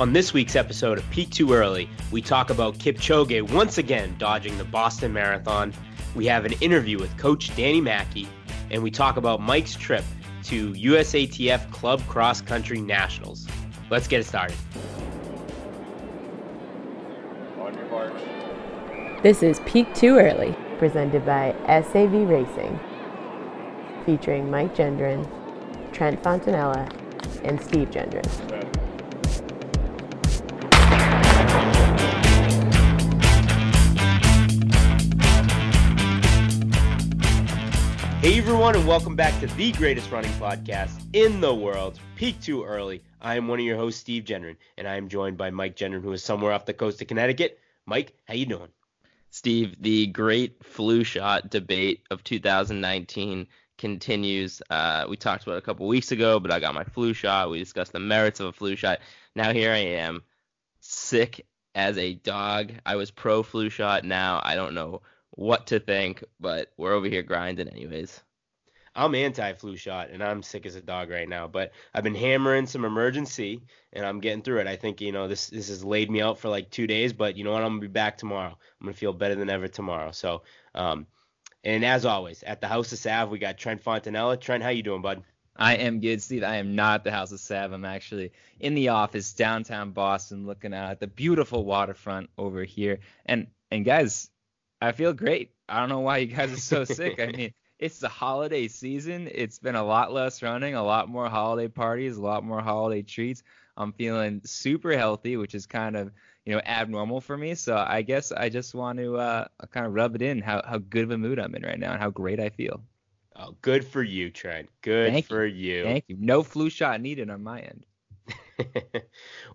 On this week's episode of Peak Too Early, we talk about Kipchoge once again dodging the Boston Marathon. We have an interview with Coach Danny Mackey, and we talk about Mike's trip to USATF Club Cross Country Nationals. Let's get it started. This is Peak Too Early, presented by SAV Racing, featuring Mike Gendron, Trent Fontanella, and Steve Gendron. Hey everyone, and welcome back to the greatest running podcast in the world, Peak Too Early. I am one of your hosts, Steve Gendron, and I am joined by Mike Gendron, who is somewhere off the coast of Connecticut. Mike, how you doing? Steve, the great flu shot debate of 2019 continues. Uh, we talked about a couple weeks ago, but I got my flu shot. We discussed the merits of a flu shot. Now here I am, sick as a dog. I was pro flu shot. Now I don't know what to think, but we're over here grinding anyways. I'm anti-flu shot, and I'm sick as a dog right now. But I've been hammering some Emergen-C, and I'm getting through it. I think you know this this has laid me out for like two days, but you know what? I'm gonna be back tomorrow. I'm gonna feel better than ever tomorrow. So, um, and as always, at the House of Sav, we got Trent Fontanella. Trent, how you doing, bud? I am good, Steve. I am not at the House of Sav. I'm actually in the office downtown Boston, looking out at the beautiful waterfront over here. And and guys, I feel great. I don't know why you guys are so sick. I mean, it's the holiday season. It's been a lot less running, a lot more holiday parties, a lot more holiday treats. I'm feeling super healthy, which is kind of you know abnormal for me. So I guess I just want to uh, kind of rub it in how how good of a mood I'm in right now and how great I feel. Oh, good for you, Trent. Good Thank for you. Thank you. No flu shot needed on my end.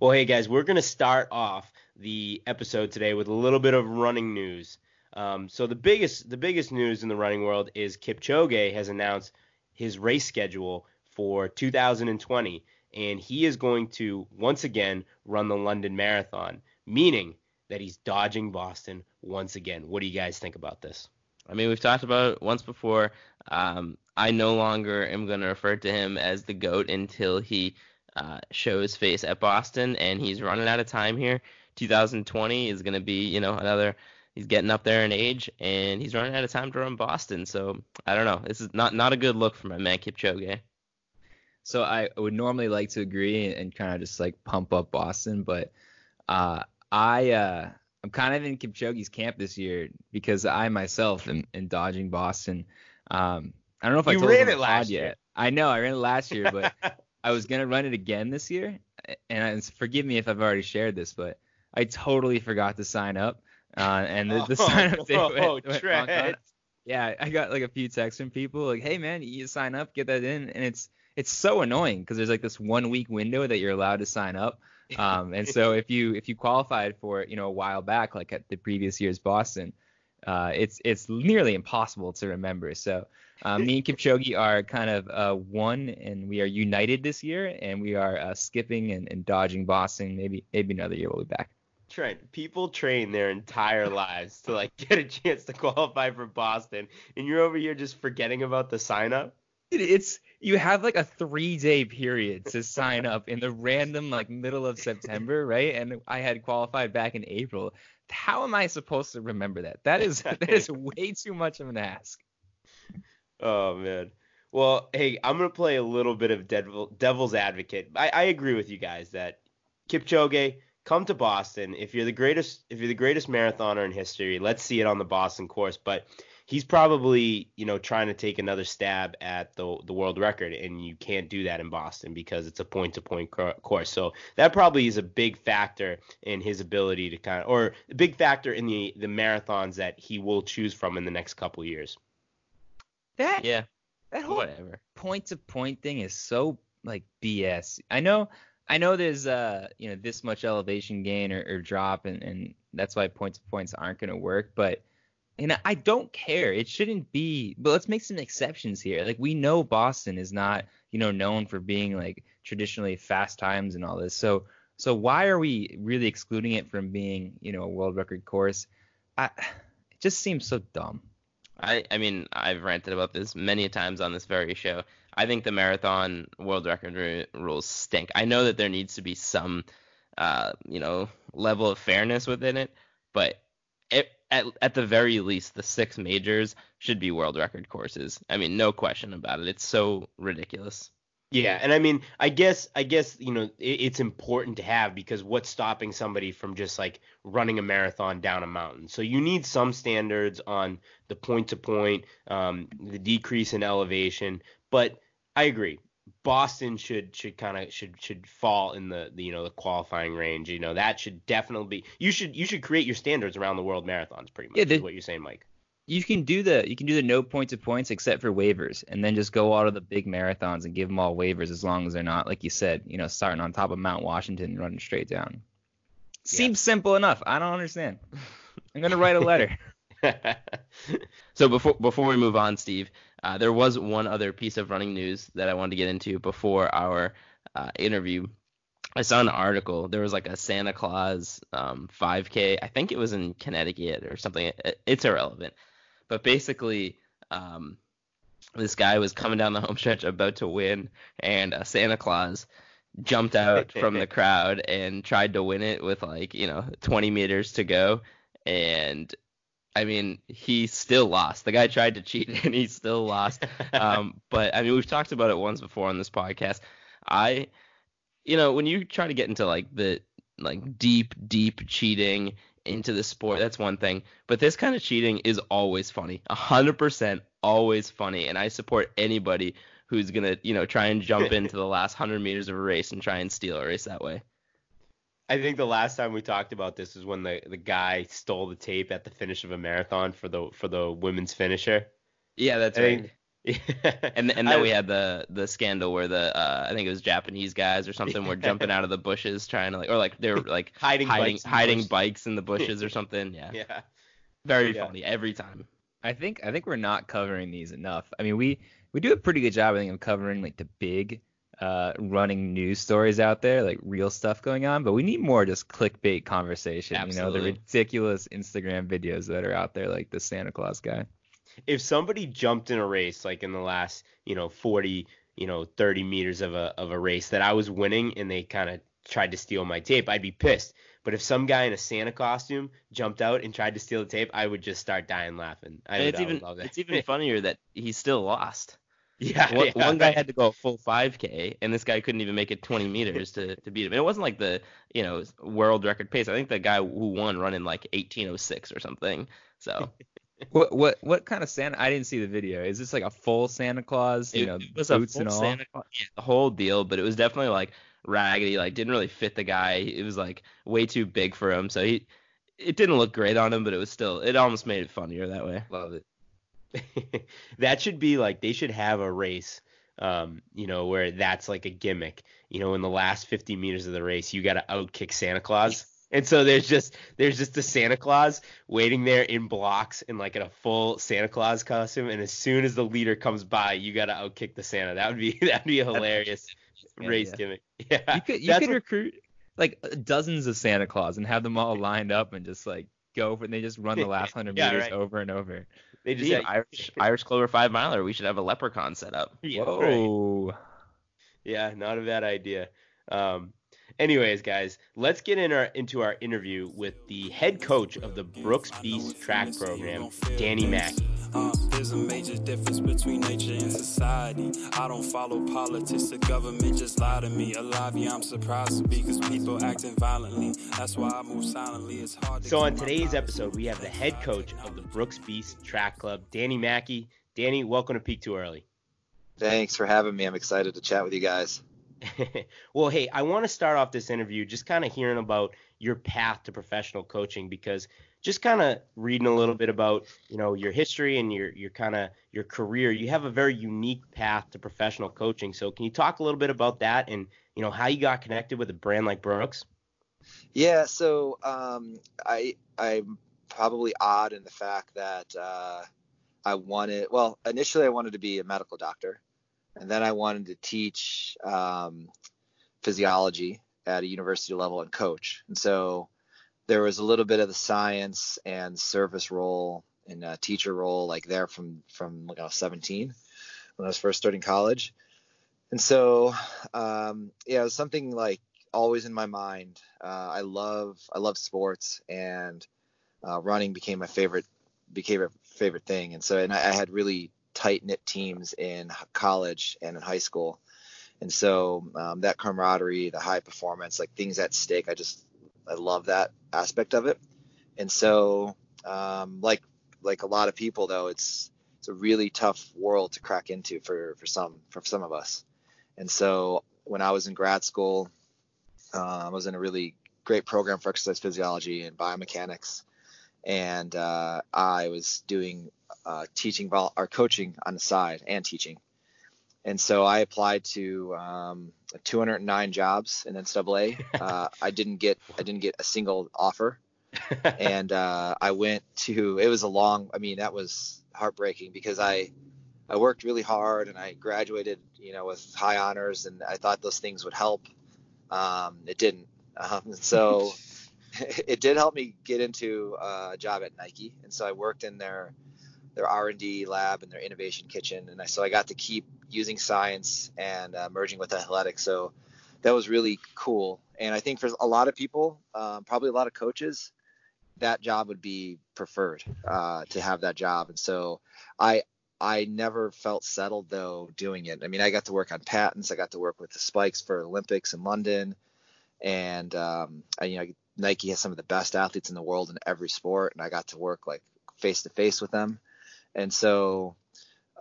well, hey guys, we're gonna start off the episode today with a little bit of running news. Um, so the biggest the biggest news in the running world is Kipchoge has announced his race schedule for 2020, and he is going to once again run the London Marathon, meaning that he's dodging Boston once again. What do you guys think about this? I mean, we've talked about it once before. Um, I no longer am going to refer to him as the GOAT until he uh, shows face at Boston, and he's running out of time here. 2020 is going to be, you know, another. He's getting up there in age, and he's running out of time to run Boston. So I don't know. This is not not a good look for my man Kipchoge. So I would normally like to agree and, and kind of just like pump up Boston, but uh, I uh, I'm kind of in Kipchoge's camp this year because I myself am, am dodging Boston. Um, I don't know if I You told ran it last year. yet. I know I ran it last year, but I was gonna run it again this year. And I, forgive me if I've already shared this, but I totally forgot to sign up. Uh, and the, the Oh, sign up date oh, went, went. Yeah, I got like a few texts from people like, "Hey man, you sign up, get that in," and it's it's so annoying because there's like this one week window that you're allowed to sign up. Um, and so if you if you qualified for it, you know, a while back, like at the previous year's Boston, uh, it's it's nearly impossible to remember. So uh, me and Kipchoge are kind of uh, one, and we are united this year, and we are uh, skipping and, and dodging Boston. Maybe maybe another year we'll be back. Trent, people train their entire lives to like get a chance to qualify for Boston, and you're over here just forgetting about the sign up. It's you have like a three day period to sign up in the random like middle of September, right? And I had qualified back in April. How am I supposed to remember that? That is that is way too much of an ask. Oh man. Well, hey, I'm gonna play a little bit of devil, devil's advocate. I, I agree with you guys that Kipchoge, come to Boston. If you're the greatest, if you're the greatest marathoner in history, let's see it on the Boston course. But he's probably, you know, trying to take another stab at the the world record, and you can't do that in Boston because it's a point-to-point course. So that probably is a big factor in his ability to kind of, or a big factor in the the marathons that he will choose from in the next couple years. That Yeah, that whole whatever. point to point thing is so like BS. I know I know there's uh you know this much elevation gain or, or drop and, and that's why points to points aren't gonna work, but know, I don't care. It shouldn't be but let's make some exceptions here. Like we know Boston is not, you know, known for being like traditionally fast times and all this. So so why are we really excluding it from being, you know, a world record course? I it just seems so dumb. I, I mean, I've ranted about this many times on this very show. I think the marathon world record ru- rules stink. I know that there needs to be some uh, you know, level of fairness within it. But it, at at the very least, the six majors should be world record courses. I mean, no question about it. It's so ridiculous. Yeah, and I mean, I guess I guess you know it, it's important to have because what's stopping somebody from just like running a marathon down a mountain? So you need some standards on the point to point, the decrease in elevation. But I agree, Boston should should kind of should should fall in the, the you know the qualifying range. You know that should definitely be. You should you should create your standards around the world marathons. Pretty much Yeah, the- is what you're saying, Mike. you can do the you can do the no point to points except for waivers, and then just go out of the big marathons and give them all waivers as long as they're not like you said, you know, starting on top of Mount Washington and running straight down. Seems simple enough. I don't understand. I'm gonna write a letter. So before before we move on, Steve, uh, there was one other piece of running news that I wanted to get into before our uh, interview. I saw an article. There was like a Santa Claus um, 5K. I think it was in Connecticut or something. It's irrelevant. But basically, um, this guy was coming down the home stretch about to win, and uh, Santa Claus jumped out from the crowd and tried to win it with like you know 20 meters to go, and I mean he still lost. The guy tried to cheat and he still lost. Um, but I mean we've talked about it once before on this podcast. I, you know, when you try to get into like the like deep deep cheating into the sport, that's one thing. But this kind of cheating is always funny. A hundred percent always funny, and I support anybody who's gonna you know try and jump into the last hundred meters of a race and try and steal a race that way. I think the last time we talked about this was when the, the guy stole the tape at the finish of a marathon for the for the women's finisher. Yeah, that's I right. think- And and then I- we had the the scandal where the uh, I think it was Japanese guys or something were jumping out of the bushes trying to like or like they were like hiding hiding bikes in the hiding bush. bikes in the bushes or something. Yeah, Yeah. very Yeah. funny every time. I think I think we're not covering these enough. I mean, we we do a pretty good job I think of covering like the big uh running news stories out there, like real stuff going on, but we need more just clickbait conversation, you know, the ridiculous Instagram videos that are out there like the Santa Claus guy. If somebody jumped in a race like in the last, you know, 40, you know, 30 meters of a of a race that I was winning and they kind of tried to steal my tape, I'd be pissed. But if some guy in a Santa costume jumped out and tried to steal the tape, I would just start dying laughing. I And would, it's I would even love that. it's even funnier that he still lost. Yeah, One, yeah, one guy right. had to go a full 5K, and this guy couldn't even make it 20 meters to, to beat him. And it wasn't like the you know world record pace. I think the guy who won running like 1806 or something. So What what what kind of Santa? I didn't see the video. Is this like a full Santa Claus? You it, know, it was a boots full and all. Santa Claus, yeah, the whole deal. But it was definitely like raggedy. Like didn't really fit the guy. It was like way too big for him. So he it didn't look great on him, but it was still it almost made it funnier that way. Love it. that should be like they should have a race um you know where that's like a gimmick. You know in the last 50 meters of the race you got to outkick santa claus. And so there's just there's just a santa claus waiting there in blocks in like in a full santa claus costume. And as soon as the leader comes by you got to outkick the santa. That would be that'd be a hilarious Yeah, race yeah. gimmick. Yeah. You could you could what- recruit like dozens of Santa Claus and have them all lined up and just like go for and they just run the last hundred Yeah, meters right. over and over. They just Gee, had- Irish Irish Clover five miler. We should have a leprechaun set up. Yeah, right. Whoa. Yeah, not a bad idea. Um, anyways, guys, let's get in our into our interview with the head coach of the Brooks Beast track program, Danny Mackey. Uh, there's a major difference between nature and society. I don't follow politics, the government just lie to me. Alive, yeah, I'm surprised because people acting violently. That's why I move silently. It's hard to So on today's episode, we have the head coach of the Brooks Beast Track Club, Danny Mackey. Danny, welcome to Peak Too Early. Thanks for having me. I'm excited to chat with you guys. well, hey, I want to start off this interview just kind of hearing about your path to professional coaching because just kind of reading a little bit about, you know, your history and your your kind of your career, you have a very unique path to professional coaching. So, can you talk a little bit about that and, you know, how you got connected with a brand like Brooks? Yeah, so um, I I'm probably odd in the fact that uh, I wanted well initially I wanted to be a medical doctor, and then I wanted to teach um, physiology at a university level and coach, and so there was a little bit of the science and service role and teacher role like there from from like I was 17 when I was first starting college, and so um, yeah, it was something like always in my mind. Uh, I love I love sports, and uh, running became my favorite became a favorite thing. And so, and I, I had really tight knit teams in college and in high school, and so um, that camaraderie, the high performance, like things at stake, I just I love that aspect of it. And so, um, like like a lot of people though, it's it's a really tough world to crack into for for some for some of us. And so when I was in grad school, uh, I was in a really great program for exercise physiology and biomechanics, and uh, I was doing uh, teaching vol- or coaching on the side and teaching. And so I applied to um, 209 jobs in NCAA. Uh, I didn't get I didn't get a single offer, and uh, I went to. It was a long. I mean, that was heartbreaking because I I worked really hard and I graduated, you know, with high honors, and I thought those things would help. Um, it didn't. Um, so it did help me get into a job at Nike, and so I worked in their their R&D lab and their innovation kitchen, and I, so I got to keep using science and uh, merging with athletics. So that was really cool. And I think for a lot of people, um, probably a lot of coaches, that job would be preferred uh, to have that job. And so I I never felt settled though doing it. I mean, I got to work on patents. I got to work with the spikes for Olympics in London, and um, I, you know Nike has some of the best athletes in the world in every sport, and I got to work like face to face with them. And so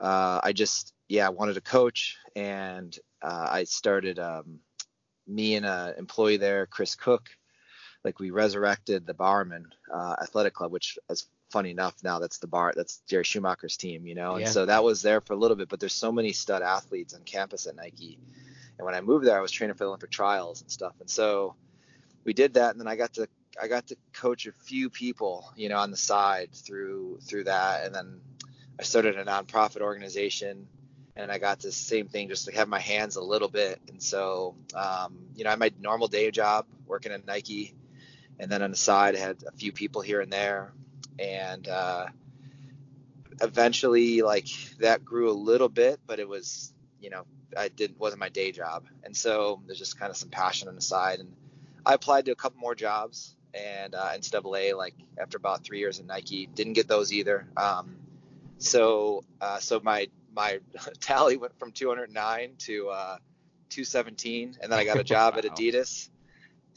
uh, I just yeah I wanted to coach, and uh, I started um, me and an employee there, Chris Cook, like we resurrected the Bowerman uh, Athletic Club, which is funny enough now that's the bar that's Jerry Schumacher's team, you know, and Yeah. so that was there for a little bit. But there's so many stud athletes on campus at Nike, and when I moved there, I was training for the Olympic trials and stuff, and so we did that, and then I got to I got to coach a few people, you know, on the side through through that, and then I started a nonprofit organization. And I got this same thing, just to have my hands a little bit. And so, um, you know, I had my normal day job working at Nike, and then on the side I had a few people here and there and uh, eventually like that grew a little bit but it was you know I didn't wasn't my day job and so there's just kind of some passion on the side and I applied to a couple more jobs and uh, NCAA like after about three years at Nike didn't get those either um, so uh, so my my tally went from 209 to uh, 217 and then I got a job at Adidas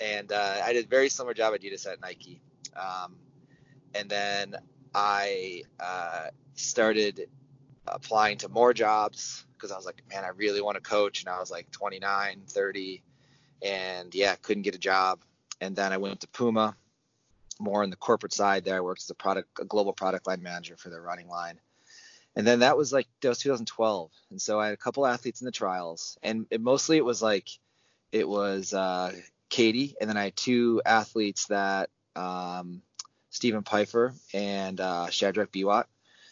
and uh, I did a very similar job at Adidas at Nike. Um, and then I uh, started applying to more jobs because I was like, man, I really want to coach. And I was like 29, 30, and yeah, couldn't get a job. And then I went to Puma, more on the corporate side. There, I worked as a product, a global product line manager for their running line. And then that was like that was 2012, and so I had a couple athletes in the trials, and it, mostly it was like it was uh, Katie, and then I had two athletes that um, Stephen Pifer and uh, Shadrack Biwott,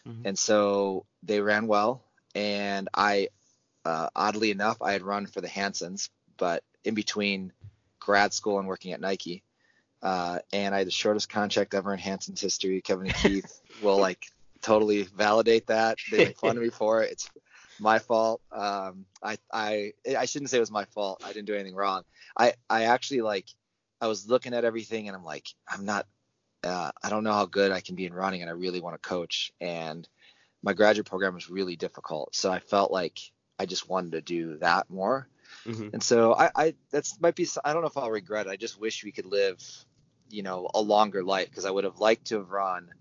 Mhm. and so they ran well. And I, uh, oddly enough, I had run for the Hansons, but in between grad school and working at Nike, uh, and I had the shortest contract ever in Hanson's history. Kevin and Keith will like totally validate that. They make fun of me for it. It's my fault. Um, I, I, I shouldn't say it was my fault. I didn't do anything wrong. I, I actually like, I was looking at everything and I'm like, I'm not, uh, I don't know how good I can be in running and I really want to coach. And my graduate program was really difficult. So I felt like I just wanted to do that more. Mhm. And so I, I, that's might be, I don't know if I'll regret it. I just wish we could live, you know, a longer life because I would have liked to have run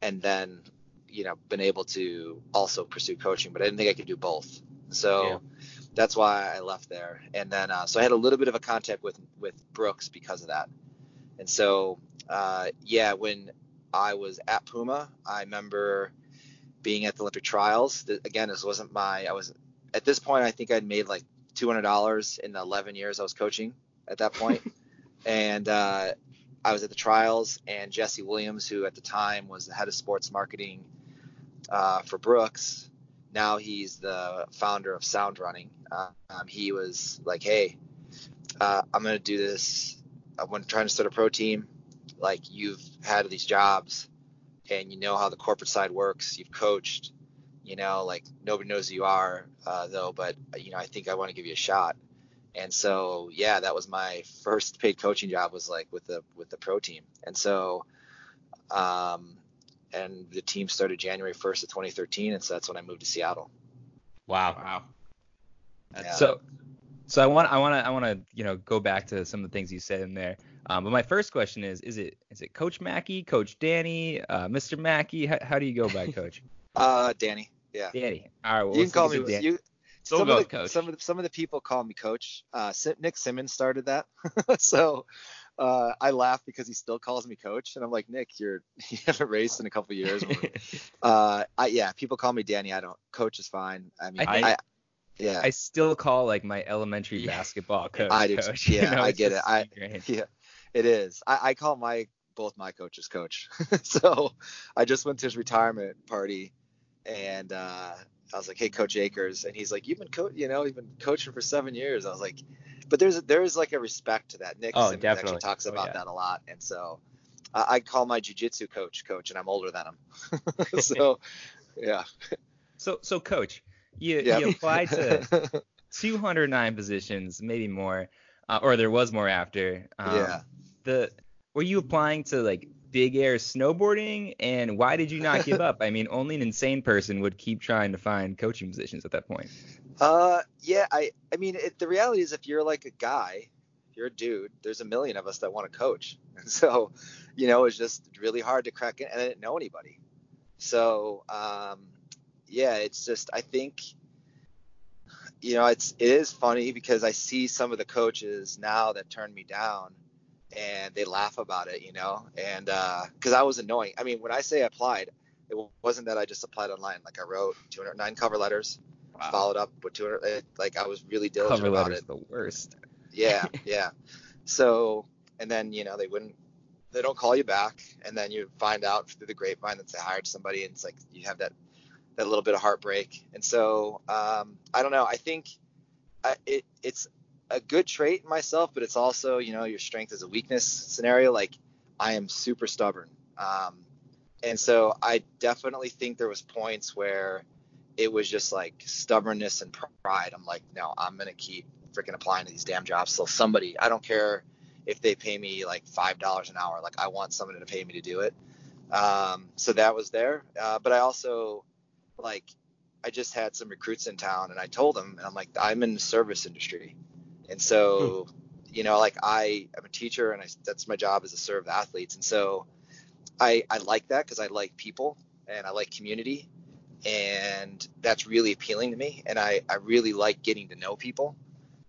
and then, you know, been able to also pursue coaching, but I didn't think I could do both. So Yeah. that's why I left there. And then, uh, so I had a little bit of a contact with, with Brooks because of that. And so, uh, yeah, when I was at Puma, I remember being at the Olympic trials. Again, this wasn't my, I was, at this point, I think I'd made like $200 in the 11 years I was coaching at that point. and uh, I was at the trials, and Jesse Williams, who at the time was the head of sports marketing uh, for Brooks, now he's the founder of Sound Running. Uh, um, he was like, "Hey, uh, I'm gonna do this. I'm trying to start a pro team. Like you've had these jobs, and you know how the corporate side works. You've coached. You know, like nobody knows who you are, uh, though. But you know, I think I want to give you a shot." And so yeah, that was my first paid coaching job was like with the with the pro team. And so um and the team started January 1st of 2013 and so that's when I moved to Seattle. Wow. Wow. Yeah. So, so I want I want to I want to you know go back to some of the things you said in there. Um, but my first question is is it is it Coach Mackey, Coach Danny, uh, Mr. Mackey? How, how do you go by Coach? uh Danny. Yeah. Danny. All right. Well, you can call me with Dan- you Still some of the, Coach. Some of the, some of the people call me coach. Uh, Nick Symmonds started that, so uh, I laugh because he still calls me coach, and I'm like, Nick, you're you haven't raced in a couple years. uh, I, yeah, people call me Danny. I don't. Coach is fine. I mean, I I, yeah, I still call like my elementary Yeah. basketball coach. I do coach. Yeah, You know, I get it. I- yeah, it is. I, I call my both my coaches coach. so I just went to his retirement party, and uh, I was like, "Hey, Coach Akers," and he's like, "You've been co- you know, you've been coaching for seven years." I was like, "But there's there is like a respect to that." Nick Oh, Symmonds definitely. actually talks Oh, about yeah. that a lot, and so I I call my jujitsu coach coach, and I'm older than him. so yeah, So so coach, you yeah. you applied to 209 positions, maybe more, uh, or there was more after. Um, Yeah. The were you applying to like big air snowboarding, and why did you not give up? I mean, only an insane person would keep trying to find coaching positions at that point. Uh, yeah, I, I mean, it, the reality is, if you're like a guy, if you're a dude, there's a million of us that want to coach, and so, you know, it's just really hard to crack in, and I didn't know anybody, so, um, yeah, it's just, I think, you know, it's it is funny because I see some of the coaches now that turn me down, and they laugh about it, you know, and because I was annoying. I mean, when I say I applied, it wasn't that I just applied online. Like I wrote 209 cover letters followed up with 200 uh, like i was really diligent Cover about letters it the worst. yeah yeah so and then you know they wouldn't they don't call you back and then you find out through the grapevine that they hired somebody and it's like you have that that little bit of heartbreak and so um, i don't know i think I, it it's a good trait in myself but it's also you know your strength is a weakness scenario like i am super stubborn um, and so i definitely think there was points where it was just like stubbornness and pride. I'm like, no, I'm gonna keep freaking applying to these damn jobs till somebody. I don't care if they pay me like five dollars an hour. Like I want somebody to pay me to do it. Um, so that was there. Uh, but I also like I just had some recruits in town, and I told them, and I'm like, I'm in the service industry, and so you know, like I am a teacher, and I, that's my job is to serve athletes, and so I I like that because I like people and I like community and that's really appealing to me. And I, I really like getting to know people.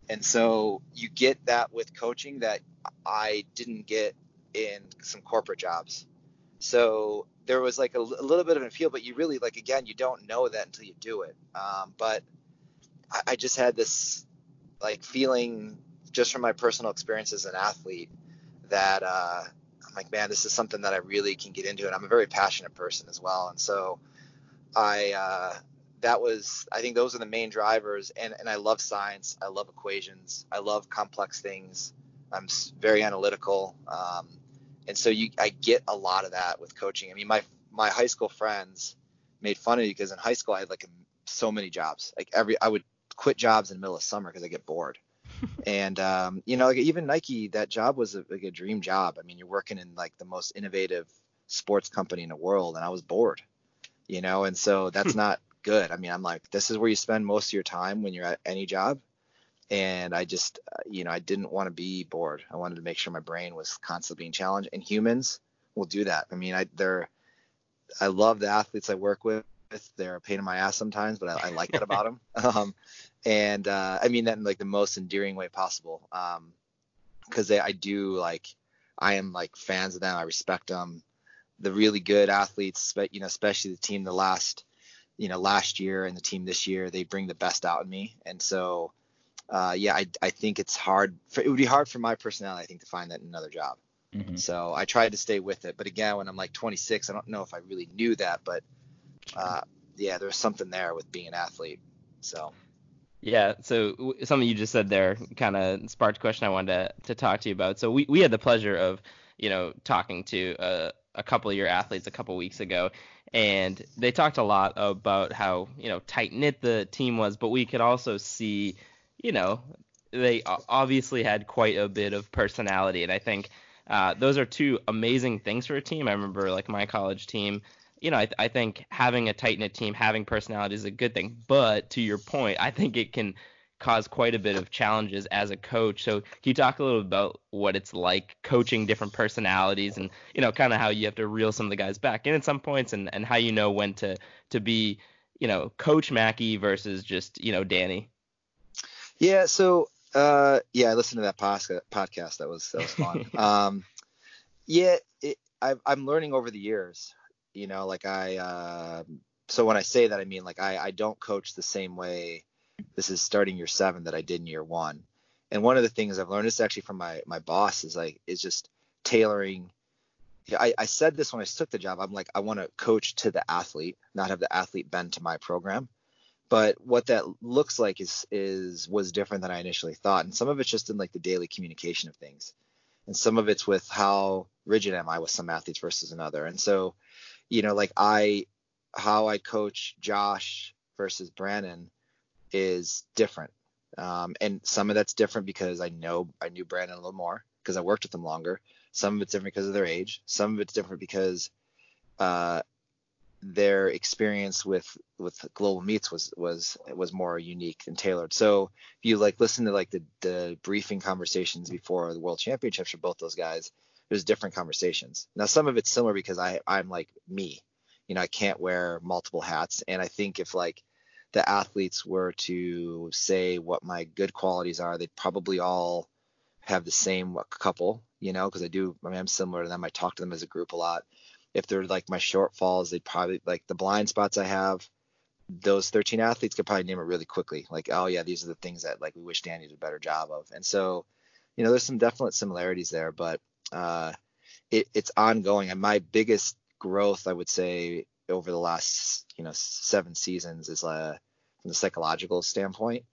And so you get that with coaching that i didn't get in some corporate jobs. So there was like a little bit of an appeal but you really like again you don't know that until you do it. Um, but I, I just had this like feeling just from my personal experience as an athlete that uh, i'm like man this is something that i really can get into and i'm a very passionate person as well. And so I uh, that was I think those are the main drivers. And and I love science. I love equations. I love complex things. I'm very analytical. Um, and so you I get a lot of that with coaching. I mean my my high school friends made fun of me because in high school I had like so many jobs. Like every I would quit jobs in the middle of summer because I get bored. And um, you know like even Nike that job was a, like a dream job. I mean you're working in like the most innovative sports company in the world and I was bored you know and so that's not good. I mean i'm like this is where you spend most of your time when you're at any job. And i just uh, you know i didn't want to be bored. I wanted to make sure my brain was constantly being challenged and humans will do that. I mean i they're i love the athletes i work with they're a pain in my ass sometimes but i, I like that about them um, and uh, i mean that in like the most endearing way possible um because i do like i am like fans of them i respect them the really good athletes, but you know, especially the team the last, you know, last year and the team this year, they bring the best out in me. And so, uh, yeah, I, I think it's hard. For, it would be hard for my personality, I think, to find that in another job. Mhm. So I tried to stay with it. But again, when I'm like 26, I don't know if I really knew that, but uh, yeah, there's something there with being an athlete. So Yeah, so something you just said there kind of sparked a question I wanted to, to talk to you about. So we, we had the pleasure of, you know, talking to uh, a couple of your athletes a couple weeks ago, and they talked a lot about how, you know, tight knit the team was, but we could also see, you know, they obviously had quite a bit of personality, and I think uh, those are two amazing things for a team. I remember like my college team. You know, I, I think having a tight knit team, having personality is a good thing. But to your point, I think it can cause quite a bit of challenges as a coach. So can you talk a little about what it's like coaching different personalities and you know kind of how you have to reel some of the guys back in at some points and and how you know when to to be you know coach Mackey versus just you know Danny. Yeah. So uh yeah, I listened to that podcast. That was that was fun. um yeah, it, I, I'm learning over the years. You know, like I uh, so when I say that I mean like I I don't coach the same way this is starting year seven that I did in year one. And one of the things I've learned, this actually from my my boss, is like is just tailoring. I, I said this when I took the job. I'm like, I want to coach to the athlete, not have the athlete bend to my program. But what that looks like is is was different than I initially thought. And some of it's just in like the daily communication of things. And some of it's with how rigid am I with some athletes versus another. And so, you know, like I how I coach Josh versus Brandon is different. Um, and some of that's different because I know I knew Brandon a little more because I worked with him longer. Some of it's different because of their age. Some of it's different because uh, their experience with with global meets was was was more unique and tailored. So if you like listen to like the the briefing conversations before the World Championships for both those guys, there's different conversations. Now some of it's similar because I I'm like me, you know, I can't wear multiple hats, and I think if like the athletes were to say what my good qualities are, they'd probably all have the same couple, you know, because I do, I mean, I'm similar to them. I talk to them as a group a lot. If they're like my shortfalls, they'd probably like the blind spots I have. Those 13 athletes could probably name it really quickly. Like, oh yeah, these are the things that like we wish Danny did a better job of. And so, you know, there's some definite similarities there, but uh, it, it's ongoing. And my biggest growth, I would say, over the last you know seven seasons is uh, from the psychological standpoint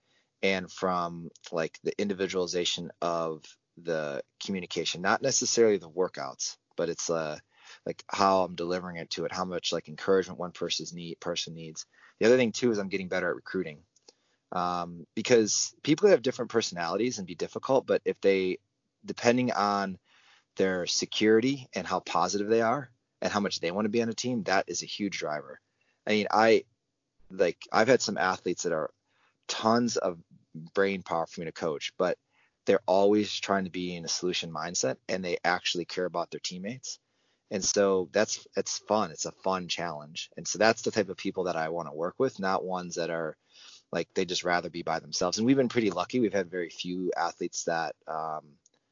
and from like the individualization of the communication not necessarily the workouts but it's uh like how i'm delivering it to it how much like encouragement one person's need person needs the other thing too is i'm getting better at recruiting um, because people have different personalities and be difficult but if they depending on their security and how positive they are and how much they want to be on a team, that is a huge driver. I mean, I like I've had some athletes that are tons of brain power for me to coach, but they're always trying to be in a solution mindset and they actually care about their teammates. And so that's it's fun. It's a fun challenge. And so that's the type of people that I want to work with, not ones that are like they just rather be by themselves. And we've been pretty lucky. We've had very few athletes that um,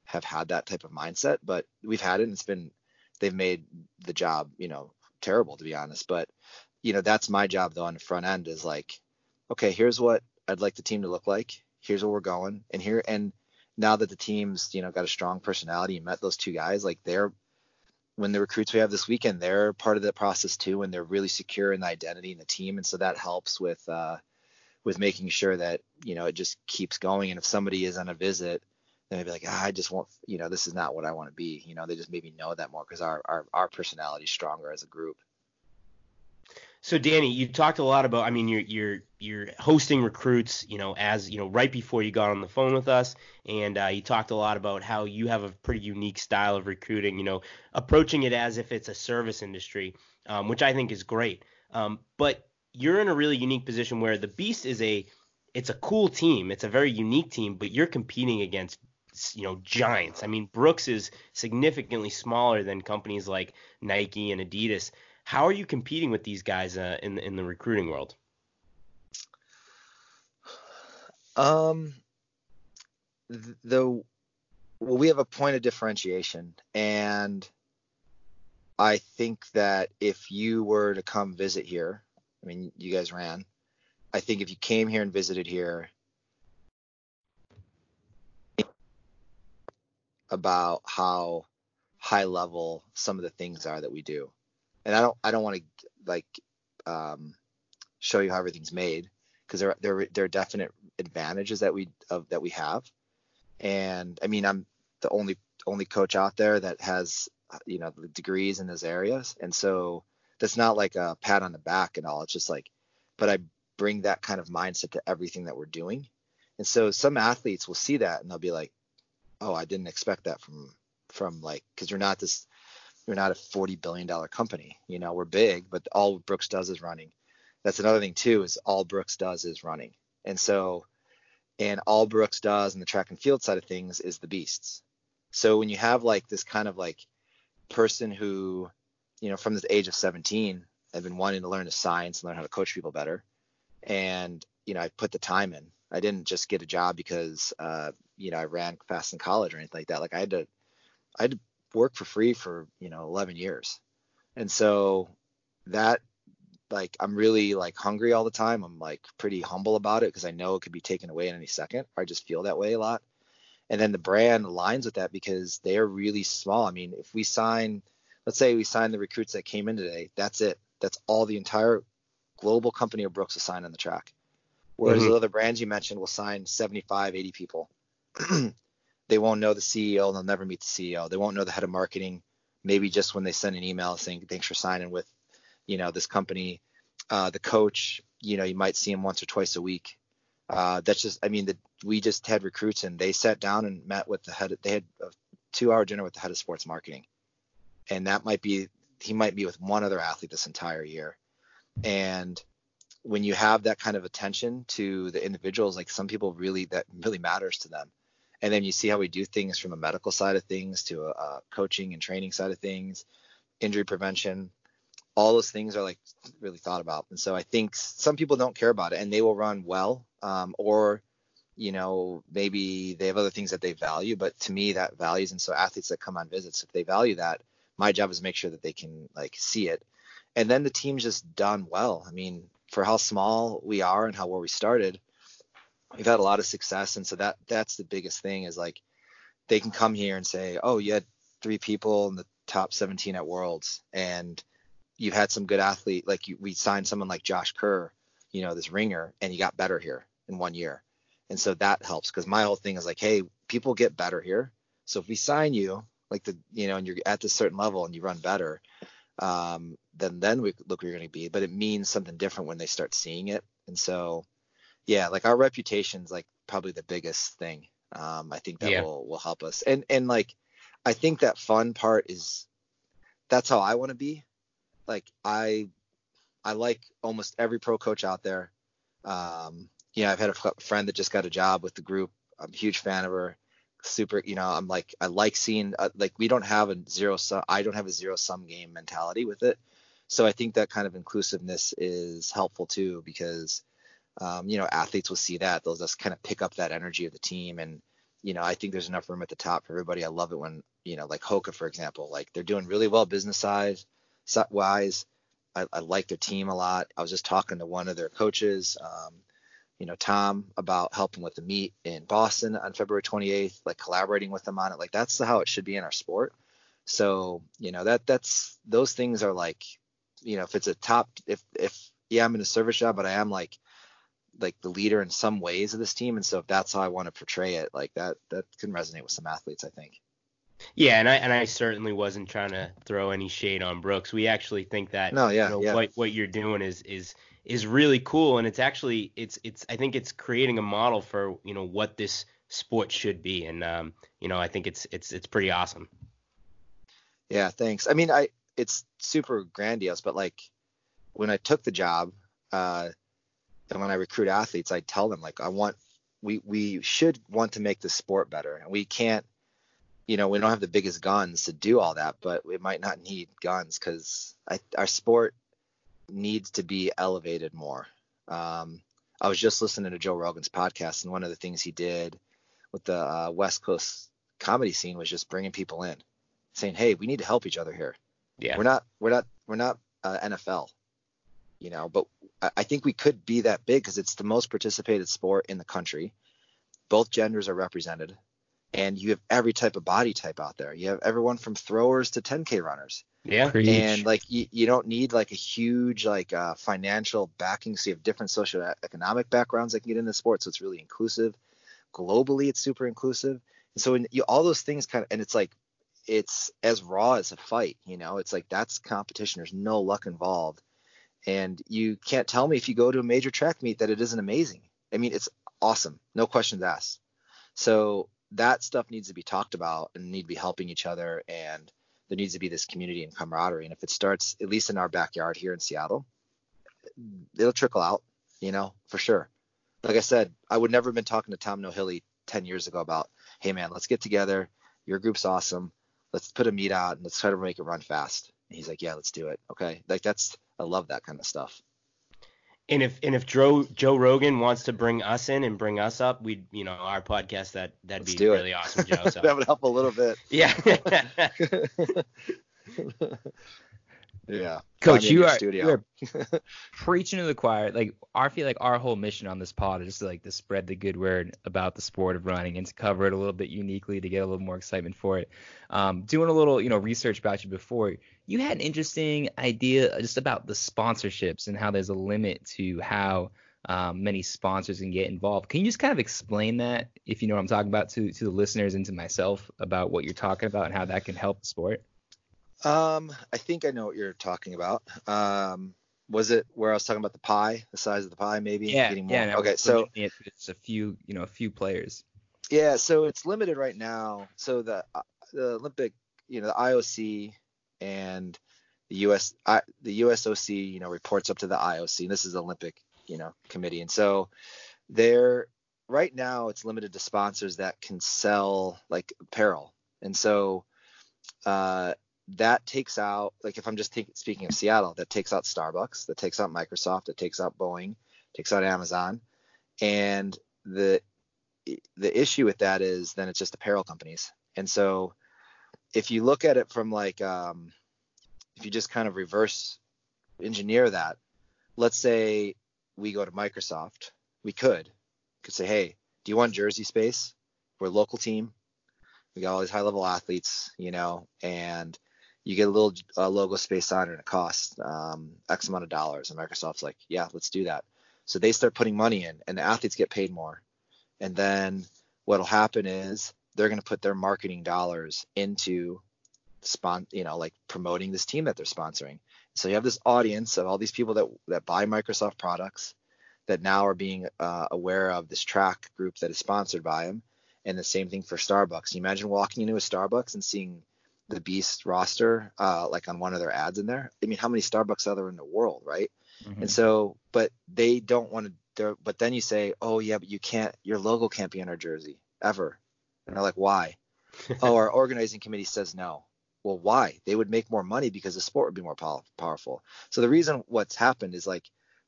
have had that type of mindset, but we've had it and it's been they've made the job, you know, terrible to be honest. But you know, that's my job though on the front end is like, okay, here's what I'd like the team to look like. Here's where we're going, and here and now that the team's you know got a strong personality and met those two guys, like they're when the recruits we have this weekend, they're part of the process too, and they're really secure in the identity and the team, and so that helps with uh, with making sure that you know it just keeps going. And if somebody is on a visit then they'd be like, ah, I just want, you know, this is not what I want to be. You know, they just maybe know that more because our, our, our personality is stronger as a group. So Danny, you talked a lot about. I mean, you're you're you're hosting recruits. You know, as you know, right before you got on the phone with us, and uh, you talked a lot about how you have a pretty unique style of recruiting. You know, approaching it as if it's a service industry, um, which I think is great. Um, but you're in a really unique position where the Beast is a it's a cool team. It's a very unique team, but you're competing against you know giants. I mean, Brooks is significantly smaller than companies like Nike and Adidas. How are you competing with these guys uh, in in the recruiting world? Um, the well, we have a point of differentiation, and I think that if you were to come visit here, I mean, you guys ran. I think if you came here and visited here, about how high level some of the things are that we do. And I don't I don't want to like um, show you how everything's made because there there there are definite advantages that we of that we have. And I mean I'm the only only coach out there that has you know the degrees in those areas, and so that's not like a pat on the back and all. It's just like, but I bring that kind of mindset to everything that we're doing, And so some athletes will see that and they'll be like, "Oh, I didn't expect that from from like because you're not this you're not a 40 billion dollar company. You know, we're big, but all Brooks does is running. That's another thing too is all Brooks does is running. And so and all Brooks does in the track and field side of things is the beasts. So when you have like this kind of like person who, you know, from the age of 17, I've been wanting to learn the science and learn how to coach people better. And, you know, I put the time in. I didn't just get a job because, uh, you know, I ran fast in college or anything like that. Like I had to, I had to work for free for you know 11 years. And so that like i'm really like hungry all the time. I'm like pretty humble about it because i know it could be taken away in any second. I just feel that way a lot. And then the brand aligns with that because they are really small. I mean if we sign let's say we sign the recruits that came in today that's it. That's all the entire global company of brooks sign on the track whereas Mhm. the other brands you mentioned will sign 75 80 people they won't know the CEO. They'll never meet the CEO. They won't know the head of marketing. Maybe just when they send an email saying thanks for signing with, you know, this company. Uh, the coach, you know, you might see him once or twice a week. Uh, that's just, I mean, the, we just had recruits and they sat down and met with the head. They had a two-hour dinner with the head of sports marketing, and that might be he might be with one other athlete this entire year. And when you have that kind of attention to the individuals, like some people really that really matters to them. And then you see how we do things from a medical side of things to a, a coaching and training side of things injury prevention. All those things are like really thought about. And so i think some people don't care about it and they will run well um, or you know maybe they have other things that they value but to me that values and so athletes that come on visits if they value that my job is to make sure that they can like see it. And then the team's just done well. I mean for how small we are and how well we started we've had a lot of success. And so that that's the biggest thing is like they can come here and say oh you had three people in the top 17 at worlds and you've had some good athlete like you, we signed someone like josh kerr you know this ringer and he got better here in one year. And so that helps because my whole thing is like hey people get better here. So if we sign you like the you know and you're at this certain level and you run better um, then then we look where you're going to be but it means something different when they start seeing it and so yeah, like our reputation's like probably the biggest thing. Um, I think that Yeah. will will help us. And and like I think that fun part is that's how I want to be. Like I I like almost every pro coach out there. Um, you know, I've had a f- friend that just got a job with the group. I'm a huge fan of her. Super, you know, I'm like I like seeing uh, like we don't have a zero sum. I don't have a zero sum game mentality with it. So I think that kind of inclusiveness is helpful too because um, you know, athletes will see that. They'll just kind of pick up that energy of the team. And, you know, I think there's enough room at the top for everybody. I love it when, you know, like Hoka, for example, like they're doing really well business wise. I, I like their team a lot. I was just talking to one of their coaches, um, you know, Tom, about helping with the meet in Boston on February 28th, like collaborating with them on it. Like that's how it should be in our sport. So, you know, that that's those things are like, you know, if it's a top, if, if, yeah, I'm in a service job, but I am like, like the leader in some ways of this team and so if that's how I want to portray it like that that can resonate with some athletes I think Yeah, and I and I certainly wasn't trying to throw any shade on Brooks. We actually think that No, yeah, you know, yeah. what what you're doing is is is really cool, and it's actually it's it's I think it's creating a model for you know what this sport should be, and um you know I think it's it's it's pretty awesome. yeah thanks I mean I it's super grandiose but like when I took the job uh and when I recruit athletes I tell them like I want we we should want to make the sport better and we can't you know we don't have the biggest guns to do all that but we might not need guns because our sport needs to be elevated more um, I was just listening to Joe Rogan's podcast, and one of the things he did with the uh, West Coast comedy scene was just bringing people in, saying, "Hey, we need to help each other here. Yeah. We're not, we're not, we're not uh, NFL, you know, but I, I think we could be that big because it's the most participated sport in the country. Both genders are represented, and you have every type of body type out there. You have everyone from throwers to 10k runners Yeah. Preach. and like you, you don't need like a huge like uh, financial backing so you have different social economic backgrounds that can get into sports so it's really inclusive globally it's super inclusive and so when you, all those things kind of and it's like it's as raw as a fight you know it's like that's competition there's no luck involved and you can't tell me if you go to a major track meet that it isn't amazing i mean it's awesome, no questions asked. So that stuff needs to be talked about and need to be helping each other and there needs to be this community and camaraderie. And if it starts at least in our backyard here in Seattle, it'll trickle out, you know, for sure. Like I said, I would never have been talking to Tom Nohilly 10 years ago about, hey man, let's get together. Your group's awesome. Let's put a meet out and let's try to make it run fast. And he's like, yeah, let's do it. Okay. Like that's, I love that kind of stuff. And if and if Joe Joe Rogan wants to bring us in and bring us up, we'd you know our podcast that that'd Let's be really awesome, Joe. So that would help a little bit. yeah. yeah. Coach, Find me in you are, studio. you are preaching to the choir. Like I feel like our whole mission on this pod is to like to spread the good word about the sport of running and to cover it a little bit uniquely to get a little more excitement for it. Um, doing a little, you know, research about you before, you had an interesting idea just about the sponsorships and how there's a limit to how um, many sponsors can get involved. Can you just kind of explain that, if you know what I'm talking about, to to the listeners and to myself about what you're talking about and how that can help the sport? Um, I think I know what you're talking about. Um, was it where I was talking about the pie, the size of the pie, maybe? Yeah, Getting more? yeah. no, okay, so limiting it to a few, you know, a few players. yeah, so it's limited right now. So the uh, the Olympic, you know, the IOC and the US, I, the USOC, you know, reports up to the IOC, and this is the Olympic, you know, committee, and so they're right now it's limited to sponsors that can sell like apparel, and so uh, that takes out like if I'm just speaking of Seattle, that takes out Starbucks, that takes out Microsoft, that takes out Boeing, takes out Amazon, and the the issue with that is then it's just apparel companies. And so if you look at it from like um, if you just kind of reverse engineer that, let's say we go to Microsoft, we could could say, hey, do you want jersey space? We're a local team. We got all these high level athletes, you know, and you get a little uh, logo space on it and it costs um, X amount of dollars. And Microsoft's like, yeah, let's do that. So they start putting money in and the athletes get paid more. And then what'll happen is they're going to put their marketing dollars into spon you know like promoting this team that they're sponsoring so you have this audience of all these people that that buy microsoft products that now are being uh, aware of this track group that is sponsored by them and the same thing for starbucks you imagine walking into a starbucks and seeing the beast roster uh, like on one of their ads in there? I mean how many starbucks are there in the world right? Mm-hmm. and so but they don't want to but then you say oh yeah but you can't your logo can't be on our jersey ever. And they're like why? Oh our organizing committee says no. Well why? They would make more money because the sport would be more pow- powerful. So the reason what's happened is like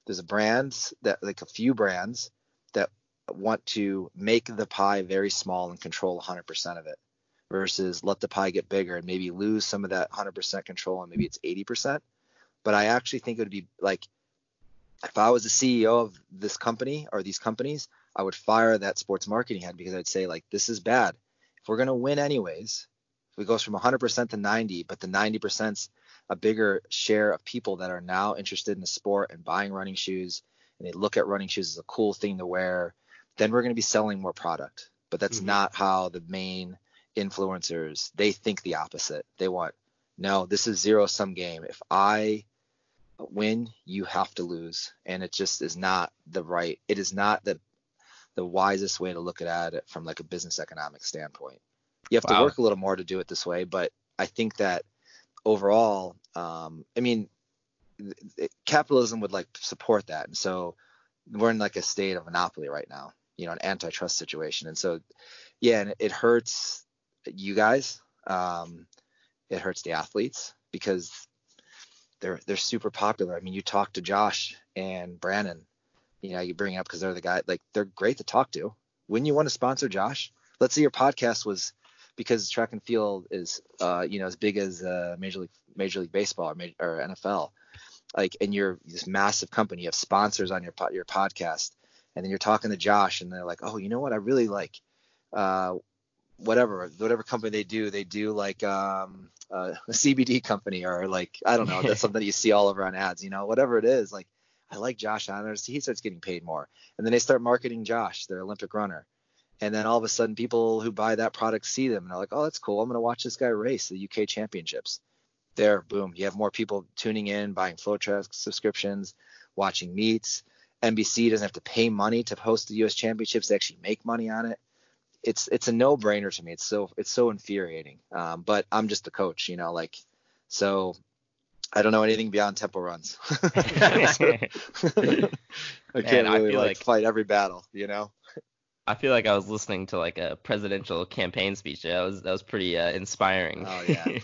there's a brands that like a few brands that want to make the pie very small and control 100% of it versus let the pie get bigger and maybe lose some of that 100% control and maybe it's 80% but i actually think it would be like if i was the ceo of this company or these companies i would fire that sports marketing head because i'd say like this is bad. If we're going to win anyways if it goes from 100% to 90 but the 90%'s a bigger share of people that are now interested in the sport and buying running shoes and they look at running shoes as a cool thing to wear then we're going to be selling more product. But that's Mhm. not how the main influencers they think the opposite. They want no this is zero sum game. If i win you have to lose. And it just is not the right it is not the the wisest way to look at it from like a business economic standpoint. You have to work a little more to do it this way but i think that overall um i mean capitalism would like support that. And so we're in like a state of monopoly right now you know an antitrust situation. And so yeah and it hurts you guys um it hurts the athletes because they're they're super popular. I mean you talk to josh and brandon you know you bring up because they're the guy like they're great to talk to. Wouldn't you want to sponsor josh let's say your podcast was because track and field is uh you know as big as uh major league major league baseball or, or nfl like and you're this massive company you have sponsors on your po- your podcast and then you're talking to josh and they're like oh you know what? I really like uh whatever whatever company they do they do like um uh, a cbd company or like i don't know that's something you see all over on ads you know whatever it is like i like josh Anders. he starts getting paid more and then they start marketing josh their olympic runner and then all of a sudden people who buy that product see them and they're like oh that's cool i'm going to watch this guy race the uk championships there boom you have more people tuning in buying FloTrack subscriptions watching meets NBC doesn't have to pay money to host the U.S. Championships; they actually make money on it. It's it's a no-brainer to me. It's so it's so infuriating. Um, but I'm just the coach, you know, like so. I don't know anything beyond tempo runs. I can't Man, I really like, like- fight every battle, you know. I feel like I was listening to like a presidential campaign speech. That was that was pretty uh, inspiring. Oh yeah.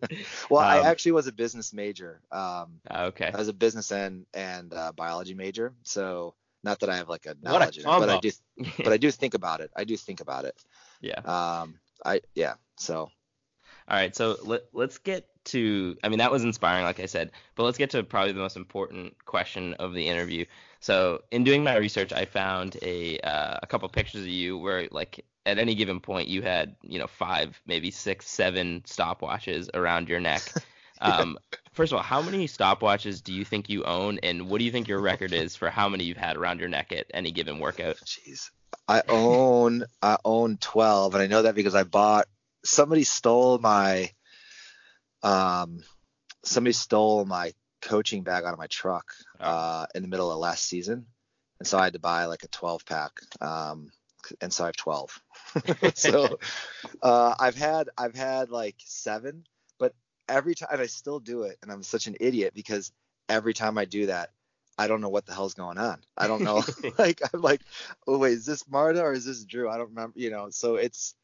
well, I Um, actually was a business major. Um, okay. I was a business and and uh, biology major. So not that I have like a a knowledge it, but I do but I do think about it. I do think about it. yeah. Um, I yeah. So All right, so let, let's get to. I mean, that was inspiring, like I said, but let's get to probably the most important question of the interview. So, in doing my research, I found a uh, a couple pictures of you where, like, at any given point, you had, you know, five, maybe six, seven stopwatches around your neck. Um, first of all, how many stopwatches do you think you own, and what do you think your record is for how many you've had around your neck at any given workout? jeez, I own I own twelve, and I know that because I bought somebody stole my um somebody stole my coaching bag out of my truck Oh. uh in the middle of last season, and so I had to buy like a twelve pack. Um, and so I have twelve. so uh, I've had I've had like seven, every time I still do it, and I'm such an idiot because every time I do that, I don't know what the hell's going on. I don't know. like I'm like, oh wait, is this Marta or is this Drew? I don't remember. You know, so it's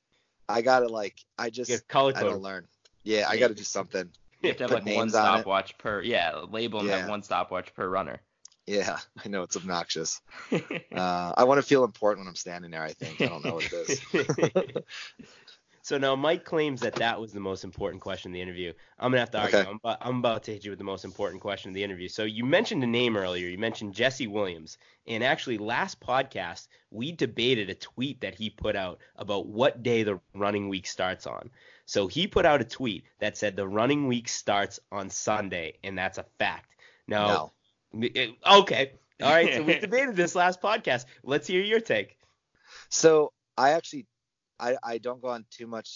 I gotta like I just Get color I don't learn. Yeah, I gotta do something. You have to have Put like one on it. stopwatch per, yeah, label and Yeah. have one stopwatch per runner. Yeah, I know it's obnoxious. Uh, I want to feel important when I'm standing there. I think I don't know what it is. So now Mike claims that that was the most important question in the interview. I'm gonna have to argue. Okay. I'm, about, I'm about to hit you with the most important question of the interview. So you mentioned a name earlier. You mentioned Jesse Williams, and actually last podcast we debated a tweet that he put out about what day the running week starts on. So he put out a tweet that said the running week starts on Sunday, and that's a fact. Now, No. it- okay, all right. So we debated this last podcast. Let's hear your take. So I actually, I I don't go on too much.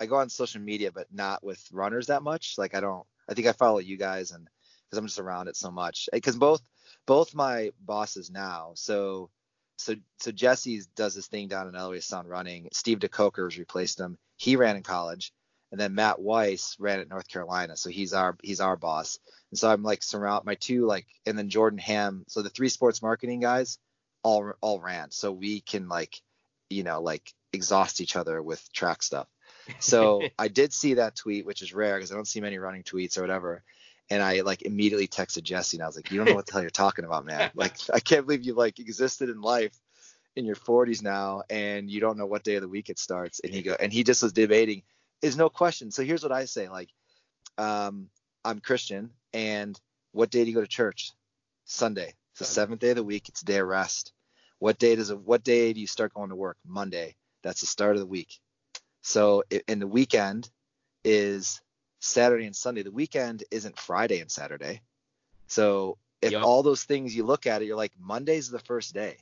I go on social media, but not with runners that much. Like I don't. I think I follow you guys, and because I'm just around it so much. Because both both my bosses now. So so so Jesse does this thing down in Eloise Sound running. Steve DeKoker has replaced him. He ran in college, and then Matt Weiss ran at North Carolina. So he's our he's our boss. And so I'm like surround my two like, and then Jordan Ham. So the three sports marketing guys all all ran. So we can like you know, like exhaust each other with track stuff. So I did see that tweet, which is rare because I don't see many running tweets or whatever. And I like immediately texted Jesse and I was like, you don't know what the hell you're talking about, man. Like, I can't believe you like existed in life in your 40s now and you don't know what day of the week it starts. And he go, and he just was debating. Is no question. So here's what I say: like, um, I'm Christian, and what day do you go to church? Sunday. It's the seventh day of the week. It's day of rest. What day does it, what day do you start going to work? Monday. That's the start of the week. So in the weekend is Saturday and Sunday. The weekend isn't Friday and Saturday. So if Yup. all those things you look at it, you're like Monday's the first day.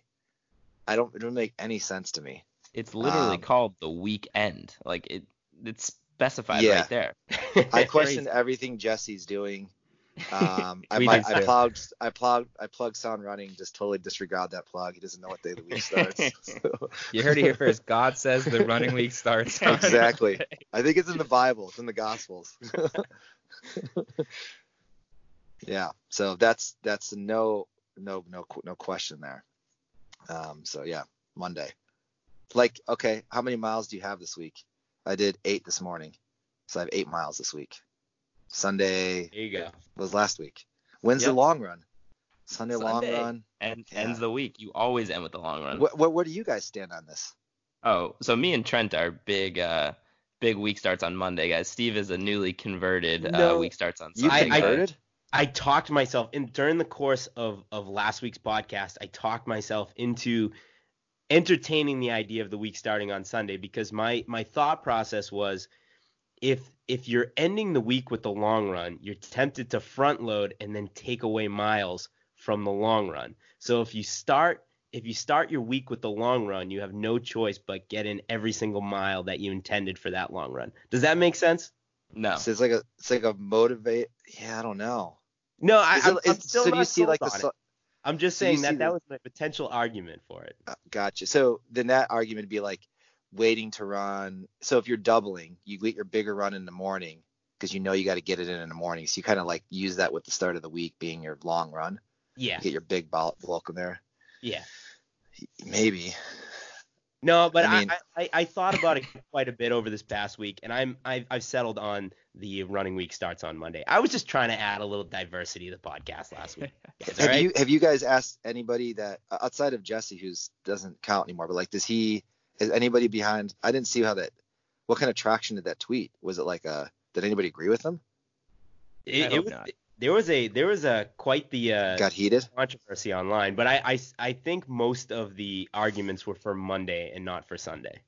I don't it doesn't make any sense to me. It's literally Um, called the weekend. Like it, it's specified Yeah. right there. I question everything Jesse's doing. Um, I, might, I plugged, I plugged, I plugged Sound Running. Just totally disregard that plug. He doesn't know what day of the week starts. So- You heard it here first. God says the running week starts. exactly. I think it's in the Bible. It's in the Gospels. yeah. So that's that's no no no no question there. Um. So yeah, Monday. Like, okay, how many miles do you have this week? I did eight this morning, so I have eight miles this week. Sunday There you go. was last week. When's Yep. the long run? Sunday, Sunday. long run. and Yeah. ends the week. You always end with the long run. What, what where do you guys stand on this? Oh, so me and Trent are big, uh, big week starts on Monday, guys. Steve is a newly converted No. uh, week starts on You I- Sunday. I- converted? I talked myself in during the course of of last week's podcast. I talked myself into entertaining the idea of the week starting on Sunday because my my thought process was if if you're ending the week with the long run, you're tempted to front load and then take away miles from the long run. So if you start if you start your week with the long run, you have no choice but get in every single mile that you intended for that long run. Does that make sense? no. So it's like a it's like a motivate. Yeah, I don't know. No, I, Is I'm, I'm still so do you not see like the sold on it. I'm just So saying that that the- was my potential argument for it. Uh, Gotcha. So then that argument would be like waiting to run. So if you're doubling, you get your bigger run in the morning because you know you got to get it in in the morning. So you kind of like use that with the start of the week being your long run. Yeah, Get your big bulk bulk in there. yeah. Maybe. No, but I I, mean- I, I, I thought about it quite a bit over this past week, and I'm I've, I've settled on the running week starts on Monday. I was just trying to add a little diversity to the podcast last week. Guys, Have right? you have you guys asked anybody that uh, outside of Jesse who's doesn't count anymore, but like does he is anybody behind I didn't see how that what kind of traction did that tweet? Was it like a did anybody agree with him? It, it was, there was a there was a quite the uh, Got heated? controversy online, but I, I I think most of the arguments were for Monday and not for Sunday.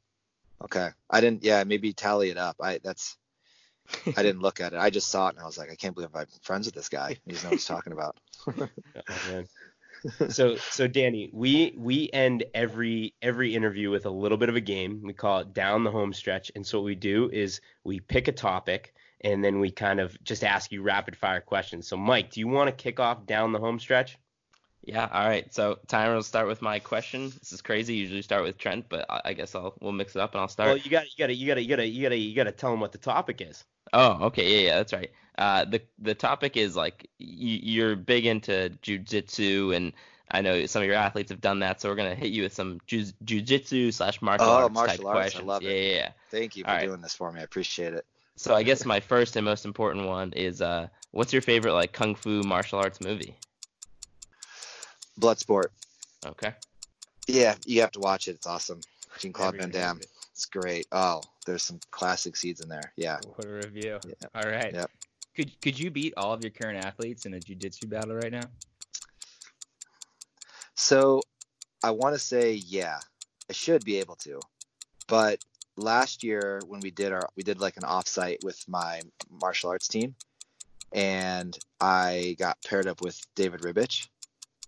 Okay. I didn't yeah, maybe tally it up. I that's I didn't look at it. I just saw it and I was like, I can't believe I'm friends with this guy. He doesn't know what he's talking about. Oh, man. So so Danny, we we end every every interview with a little bit of a game. We call it down the home stretch. And so what we do is we pick a topic and then we kind of just ask you rapid fire questions. So Mike, do you want to kick off down the home stretch? Yeah, all right. So timer will start with my question. This is crazy. Usually start with Trent, but I, I guess I'll we'll mix it up and I'll start. Well, you got you got to you got to you got to you got to you got to tell them what the topic is. Oh, okay, yeah, yeah, that's right. Uh, the the topic is like y- you're big into jujitsu, and I know some of your athletes have done that, so we're gonna hit you with some ju- jujitsu slash martial Oh, arts martial type arts, I questions. love yeah, it. yeah, yeah. Thank you for All right. doing this for me. I appreciate it. So I guess my first and most important one is uh, what's your favorite like kung fu martial arts movie? Bloodsport. Okay. Yeah, you have to watch it. It's awesome. Jean Claude Van Damme. It's great. Oh, there's some classic seeds in there. Yeah. What a review. Yeah. All right. Yep. Could could you beat all of your current athletes in a jiu-jitsu battle right now? So I want to say, yeah, I should be able to. But last year when we did our, we did like an offsite with my martial arts team, and I got paired up with David Ribich,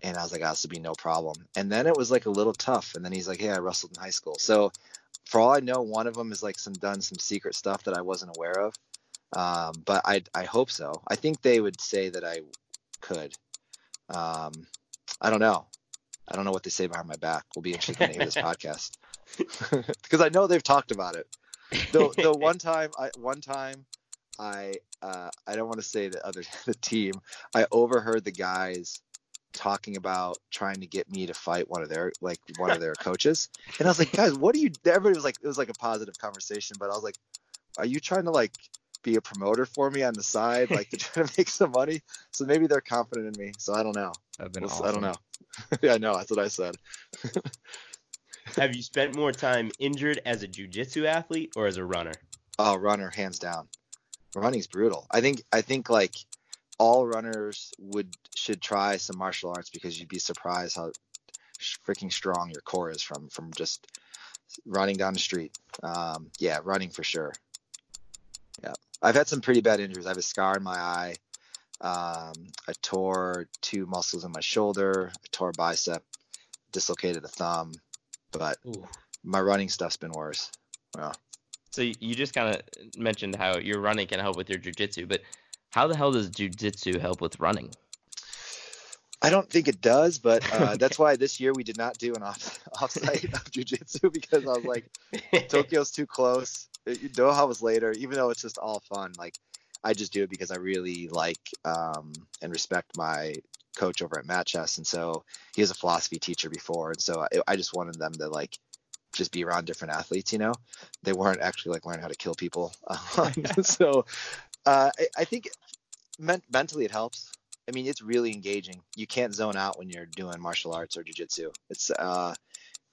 and I was like, oh, this would be no problem. And then it was like a little tough. And then he's like, hey, I wrestled in high school. So for all I know, one of them is like some done some secret stuff that I wasn't aware of. Um, but I I hope so. I think they would say that I could. Um, I don't know. I don't know what they say behind my back. We'll be interested to hear this podcast because I know they've talked about it. The the one time I one time I uh, I don't want to say the other the team. I overheard the guys talking about trying to get me to fight one of their like one of their coaches, and I was like, guys, what are you? Everybody was like, it was like a positive conversation, but I was like, are you trying to like be a promoter for me on the side, like to try to make some money? So maybe they're confident in me. So I don't know. That'd been We'll awesome. I don't know. yeah, I know. That's what I said. Have you spent more time injured as a jujitsu athlete or as a runner? Oh, runner, hands down. Running's brutal. I think I think like all runners would should try some martial arts because you'd be surprised how freaking strong your core is from from just running down the street. Um, yeah, running for sure. Yeah, I've had some pretty bad injuries. I have a scar in my eye. Um, I tore two muscles in my shoulder. I tore a bicep, dislocated a thumb, but Ooh. my running stuff's been worse. Well, So you you just kind of mentioned how your running can help with your jujitsu, but how the hell does jujitsu help with running? I don't think it does, but uh, that's why this year we did not do an off offsite of jujitsu because I was like, Tokyo's too close. Doha was later, even though it's just all fun. Like, I just do it because I really like um, and respect my coach over at Matt Chess, and so he was a philosophy teacher before, and so I, I just wanted them to like just be around different athletes. You know, they weren't actually like learning how to kill people. so uh, I, I think men- mentally it helps. I mean, it's really engaging. You can't zone out when you're doing martial arts or jujitsu. It's uh,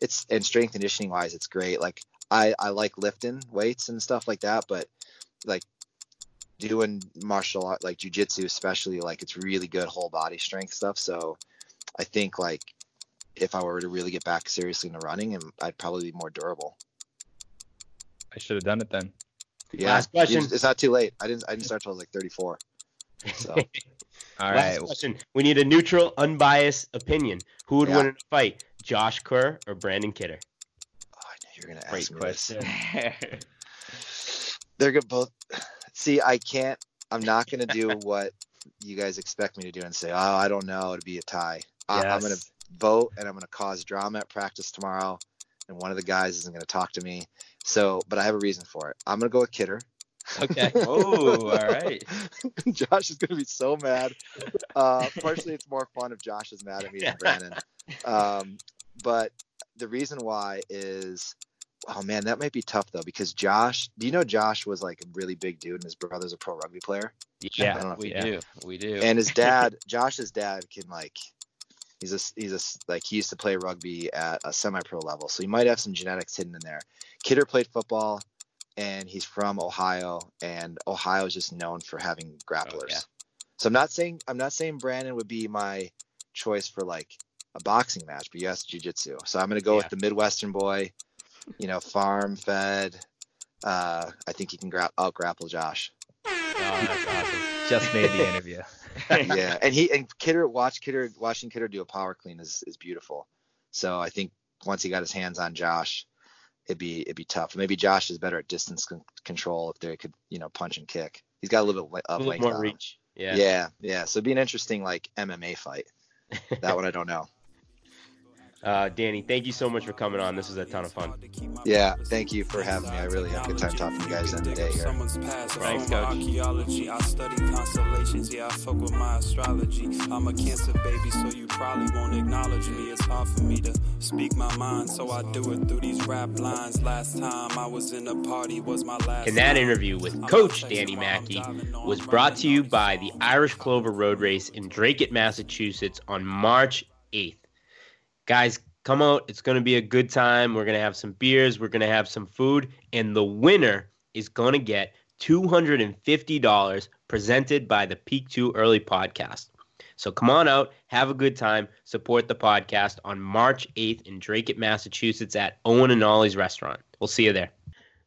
it's and strength conditioning wise, it's great. Like I I like lifting weights and stuff like that, but like doing martial art like jujitsu especially like it's really good whole body strength stuff. So I think like if I were to really get back seriously into running, and I'd probably be more durable. I should have done it then. Yeah, Last question. It's not too late. I didn't I didn't start till I was like 34. So All Last right. question. We need a neutral, unbiased opinion. Who would Yeah. win in a fight, Josh Kerr or Brandon Kidder? oh, I knew you were gonna ask Great me this. question. they're good both see i can't i'm not going to do what you guys expect me to do and say oh i don't know it'd be a tie I, I'm gonna vote and I'm gonna cause drama at practice tomorrow, and one of the guys isn't gonna talk to me. So, but I have a reason for it. I'm gonna go with Kidder. Okay. Oh, all right. Josh is gonna be so mad. Uh, partially, it's more fun if Josh is mad at me than Brandon. Um, but the reason why is, oh man, that might be tough though because Josh. Do you know Josh was like a really big dude and his brother's a pro rugby player? I Yeah, don't know if we you- do. We do. and his dad josh's dad can like he's a he's a like he used to play rugby at a semi-pro level so he might have some genetics hidden in there kidder played football and he's from ohio and ohio is just known for having grapplers yeah. so i'm not saying i'm not saying brandon would be my choice for like a boxing match but yes jiu-jitsu so i'm going to go Yeah. with the midwestern boy you know farm fed uh i think he can gra- out grapple josh oh, that's awesome. Just made the interview. yeah, and he and Kidder watch Kidder watching Kidder do a power clean is is beautiful. So I think once he got his hands on Josh, it'd be it'd be tough. Maybe Josh is better at distance con- control if they could you know punch and kick. He's got a little bit A of little more on reach. Yeah. Yeah, yeah. So it'd be an interesting like MMA fight. That one I don't know. Uh, Danny, thank you so much for coming on. This was a ton of fun. Yeah, thank you for having me. I really had a good time talking to you guys in the day here. Thanks, from Coach. archaeology. I study constellations, yeah, I fuck with my astrology. I'm a cancer baby, so you probably won't acknowledge me. It's hard for me to speak my mind, so I do it through these rap lines. Last time I was in a party was my last. And that interview with Coach Danny Mackey was brought to you by the Irish Clover Road Race in Drake, Massachusetts on March 8th. Guys, come out. It's going to be a good time. We're going to have some beers, we're going to have some food, and the winner is going to get $250 presented by the Peak Too Early Podcast. So come on out, have a good time, support the podcast on March 8th in Drake, Massachusetts at Owen and Ollie's restaurant. We'll see you there.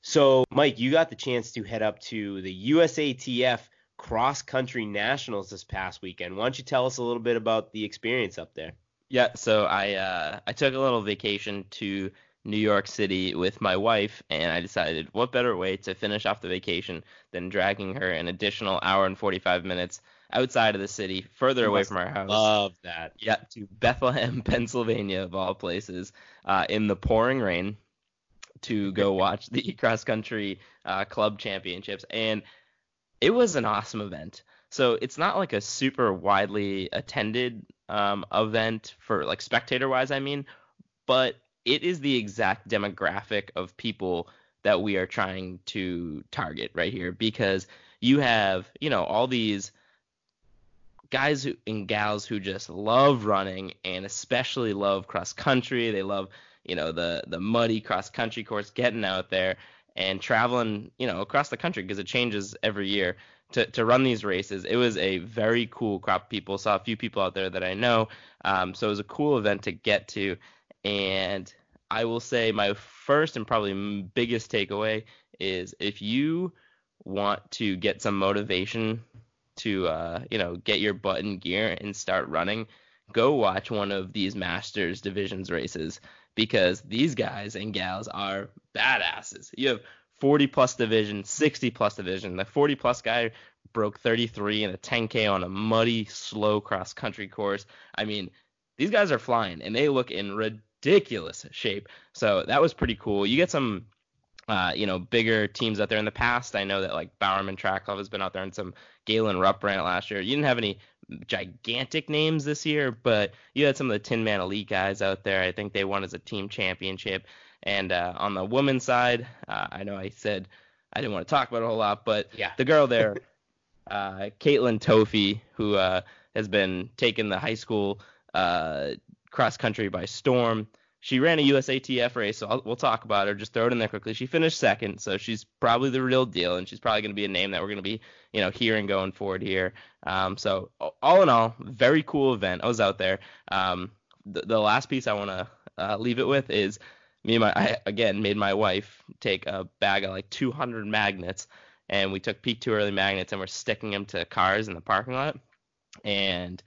So, Mike, you got the chance to head up to the USATF Cross Country Nationals this past weekend. Why don't you tell us a little bit about the experience up there? Yeah, so I uh, I took a little vacation to New York City with my wife, and I decided what better way to finish off the vacation than dragging her an additional hour and 45 minutes outside of the city, further away from our house. Love that. Yeah, to Bethlehem, Pennsylvania, of all places, uh, in the pouring rain to go watch the cross country uh, club championships. And it was an awesome event. So it's not like a super widely attended um, event for like spectator wise, I mean, but it is the exact demographic of people that we are trying to target right here because you have, you know, all these guys who, and gals who just love running and especially love cross country. They love, you know, the the muddy cross country course, getting out there and traveling, you know, across the country because it changes every year to, to run these races. It was a very cool crop of people. Saw a few people out there that I know. Um, so it was a cool event to get to. And I will say my first and probably biggest takeaway is if you want to get some motivation to uh, you know get your butt in gear and start running, go watch one of these Masters divisions races because these guys and gals are badasses. You have 40 plus division, 60 plus division. The 40 plus guy broke 33 in a 10k on a muddy, slow cross country course. I mean, these guys are flying and they look in ridiculous shape. So that was pretty cool. You get some uh, you know, bigger teams out there in the past. I know that like Bowerman Track Club has been out there and some Galen Rupp ran it last year. You didn't have any gigantic names this year, but you had some of the Tin Man Elite guys out there. I think they won as a team championship. And uh, on the women's side, uh, I know I said I didn't want to talk about it a whole lot, but Yeah. the girl there, uh, Katelyn Tuohy, who uh, has been taking the high school uh, cross country by storm. She ran a USATF race, so I'll, we'll talk about her. Just throw it in there quickly. She finished second, so she's probably the real deal, and she's probably going to be a name that we're going to be, you know, hearing going forward here. Um, so all in all, very cool event. I was out there. Um, the, the last piece I want to uh, leave it with is me and my I again made my wife take a bag of like 200 magnets, and we took peak too early magnets and we're sticking them to cars in the parking lot, and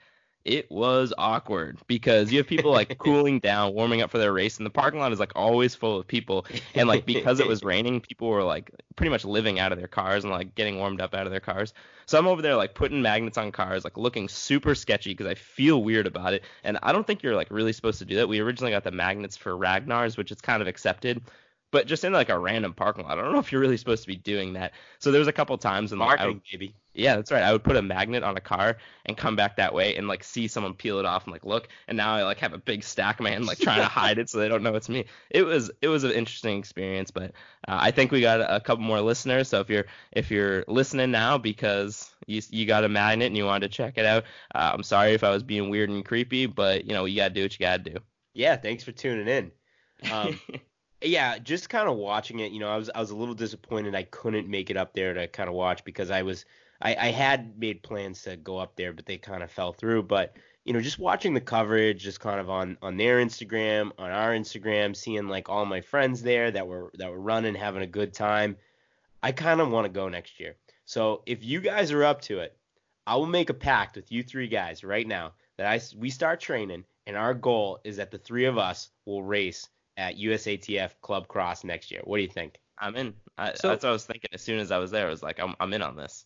it was awkward because you have people like cooling down, warming up for their race, and the parking lot is like always full of people. And like because it was raining, people were like pretty much living out of their cars and like getting warmed up out of their cars. So I'm over there like putting magnets on cars, like looking super sketchy because I feel weird about it. And I don't think you're like really supposed to do that. We originally got the magnets for Ragnar's, which is kind of accepted. But just in like a random parking lot, I don't know if you're really supposed to be doing that. So there was a couple times in like, Marketing, would- baby. yeah, that's right. I would put a magnet on a car and come back that way and like see someone peel it off and like look. And now I like have a big stack man like trying to hide it so they don't know it's me. It was it was an interesting experience, but uh, I think we got a, a couple more listeners. So if you're if you're listening now because you you got a magnet and you wanted to check it out, uh, I'm sorry if I was being weird and creepy, but you know you gotta do what you gotta do. Yeah, thanks for tuning in. Um, yeah, just kind of watching it, you know, I was I was a little disappointed I couldn't make it up there to kind of watch because I was I, I had made plans to go up there, but they kind of fell through. But you know, just watching the coverage, just kind of on on their Instagram, on our Instagram, seeing like all my friends there that were that were running, having a good time. I kind of want to go next year. So if you guys are up to it, I will make a pact with you three guys right now that I we start training, and our goal is that the three of us will race at USATF Club Cross next year. What do you think? I'm in. I, So- that's what I was thinking as soon as I was there. I was like, I'm I'm in on this.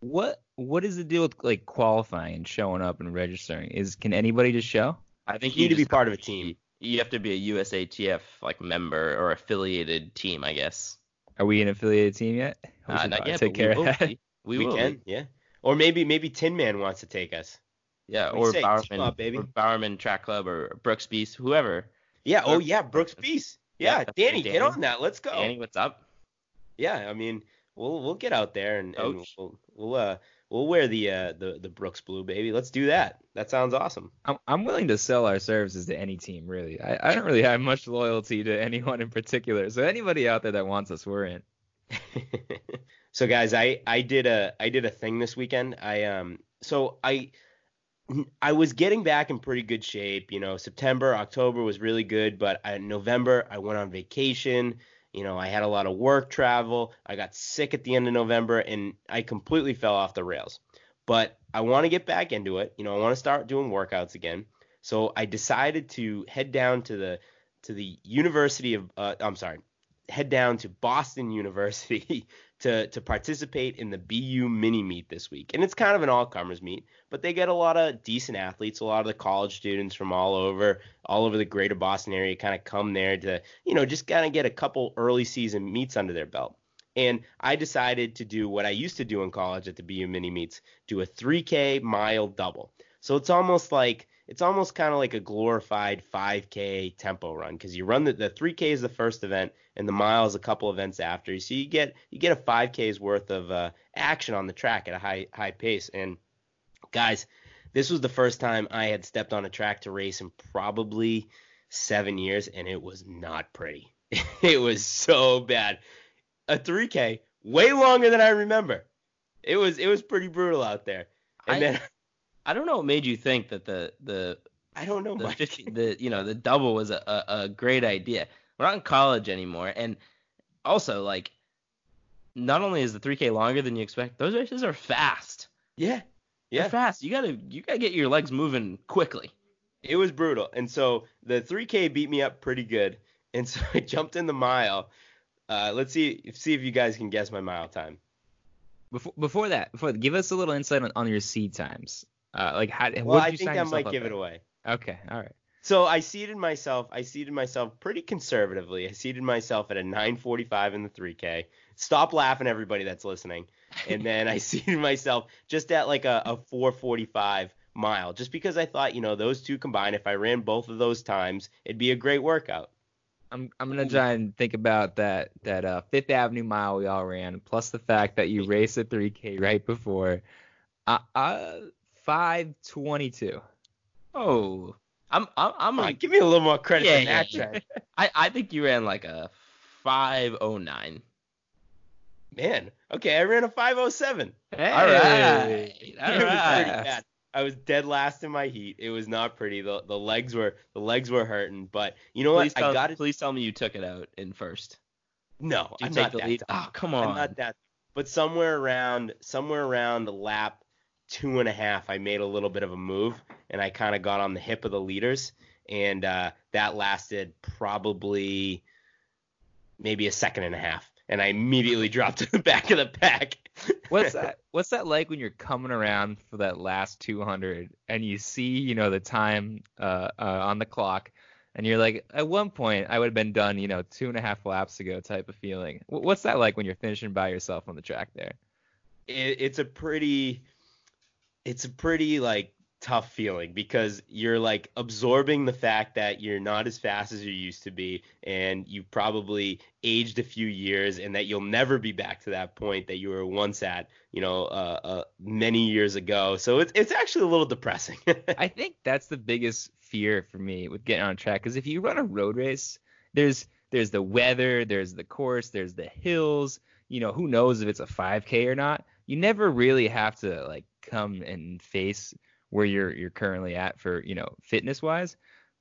What what is the deal with like qualifying and showing up and registering? Is can anybody just show? I think You need to be part of a team. You have to be a USATF like member or affiliated team, I guess. Are we an affiliated team yet? We Uh, not yet, take but care we of will that. be. We, We, will can, be. yeah. Or maybe maybe Tin Man wants to take us. Yeah, What do you or say? Bowerman, up, baby. or Bowerman Track Club or Brooks Beast, whoever. Yeah. Oh yeah, Brooks Beast. Yeah, Yeah, that's Danny, get on that. Let's go. Danny, what's up? Yeah, I mean, we'll we'll get out there and, and we'll we'll uh we'll wear the uh the the Brooks blue, baby. Let's do that. That sounds awesome. I'm I'm willing to sell our services to any team, really. I, I don't really have much loyalty to anyone in particular. So anybody out there that wants us, we're in. so guys, I I did a I did a thing this weekend. I um so I I was getting back in pretty good shape. You know, September, October was really good, but in November I went on vacation. You know, I had a lot of work travel. I got sick at the end of November, and I completely fell off the rails. But I want to get back into it. You know, I want to start doing workouts again. So I decided to head down to the to the University of uh, I'm sorry, head down to Boston University to to participate in the BU mini meet this week. And it's kind of an all comers meet, but they get a lot of decent athletes, a lot of the college students from all over, all over the greater Boston area kind of come there to, you know, just kind of get a couple early season meets under their belt. And I decided to do what I used to do in college at the BU mini meets, do a 3K mile double. So it's almost like it's almost kind of like a glorified 5K tempo run because you run the, the 3K is the first event and the mile is a couple events after. So you get you get a 5K's worth of uh, action on the track at a high high pace. And guys, this was the first time I had stepped on a track to race in probably seven years, and it was not pretty. it was so bad. A 3K, way longer than I remember. It was it was pretty brutal out there. And I- then I don't know what made you think that the the I don't know the 50, the you know the double was a, a, a great idea. We're not in college anymore, and also like not only is the 3K longer than you expect, those races are fast. Yeah. They're Yeah. fast. You gotta you gotta get your legs moving quickly. It was brutal. And so the 3K beat me up pretty good. And so I jumped in the mile. Uh, let's see see if you guys can guess my mile time. Before before that, before give us a little insight on, on your seed times. Uh, like how Well, what I you think I might give at? it away. Okay, all right. So I seated myself. I seated myself pretty conservatively. I seated myself at a 9:45 in the 3K. Stop laughing, everybody that's listening. And then I seated myself just at like a, a 4:45 mile, just because I thought, you know, those two combined, if I ran both of those times, it'd be a great workout. I'm I'm gonna try and think about that that uh, Fifth Avenue mile we all ran, plus the fact that you raced a 3K right before. Uh 522. Oh, I'm I'm I'm Come on, a, give me a little more credit Yeah, than yeah, that, yeah. Trent. I I think you ran like a 509. Man, okay, I ran a 507. Hey, All right, all it was pretty bad. I was dead last in my heat. It was not pretty. The the legs were the legs were hurting. But you know Please what? tell, I got it. please tell me you took it out in first. No, Did you I'm take not the that lead? tough. Ah, oh, come I'm not that. But somewhere around somewhere around the lap two and a half, I made a little bit of a move and I kind of got on the hip of the leaders, and uh, that lasted probably maybe a second and a half, and I immediately dropped to the back of the pack. What's that? What's that like when you're coming around for that last 200 and you see, you know, the time uh, uh, on the clock, and you're like, at one point I would have been done, you know, two and a half laps ago, type of feeling. What's that like when you're finishing by yourself on the track there? it, it's a pretty it's a pretty like tough feeling because you're like absorbing the fact that you're not as fast as you used to be and you've probably aged a few years and that you'll never be back to that point that you were once at you know uh, uh, many years ago so it's it's actually a little depressing I think that's the biggest fear for me with getting on track because if you run a road race, there's there's the weather, there's the course, there's the hills. You know, who knows if it's a 5K or not? You never really have to like come and face where you're you're currently at for you know fitness wise.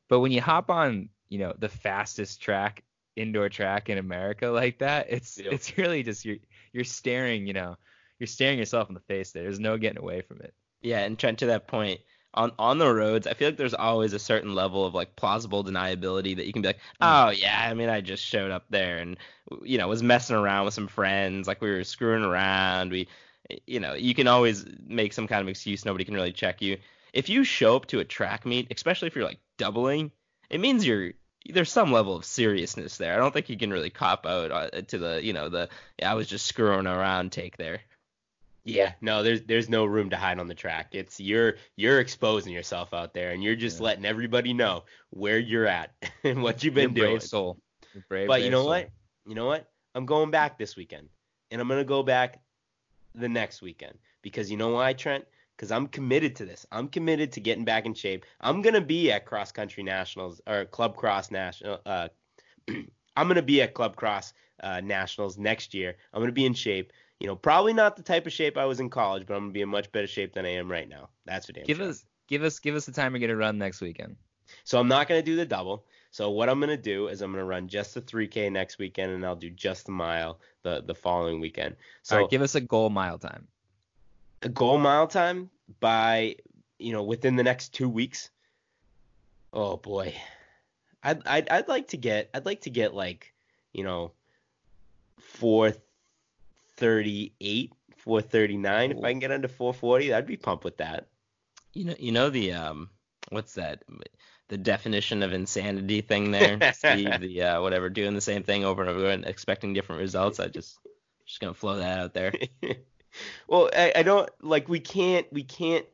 But when you hop on, you know, the fastest track indoor track in America like that, it's Yep. it's really just you're you're staring, you know, you're staring yourself in the face there. There's no getting away from it. Yeah, and Trent, to that point, on on the roads, I feel like there's always a certain level of like plausible deniability that you can be like, hmm. oh yeah, I mean, I just showed up there and you know was messing around with some friends, like we were screwing around. We, you know, you can always make some kind of excuse. Nobody can really check you. If you show up to a track meet, especially if you're like doubling, it means you're there's some level of seriousness there. I don't think you can really cop out uh, to the you know the I was just screwing around take there. Yeah, no, there's there's no room to hide on the track. It's you're you're exposing yourself out there, and you're just Yeah. letting everybody know where you're at and what you've been You're brave doing. soul. You're brave, But you know soul. what? You know what? I'm going back this weekend, and I'm gonna go back the next weekend because you know why, Trent? Because I'm committed to this. I'm committed to getting back in shape. I'm gonna be at cross country nationals or club cross national. Uh, I'm gonna be at club cross uh, nationals next year. I'm gonna be in shape. You know, probably not the type of shape I was in college, but I'm gonna be in much better shape than I am right now. That's for damn Give sure. us give us give us the time to get gonna run next weekend. So I'm not going to do the double. So what I'm going to do is I'm going to run just the 3K next weekend, and I'll do just the mile the the following weekend. So All right, give us a goal mile time. a goal mile time by you know within the next two weeks. Oh boy, I'd I'd, I'd like to get I'd like to get like you know 438, 439. If I can get under 440, I'd be pumped with that. You know, you know the um, what's that? The definition of insanity thing there, Steve. The uh, whatever, doing the same thing over and over and expecting different results. I just just gonna flow that out there. well, I, I don't like we can't we can't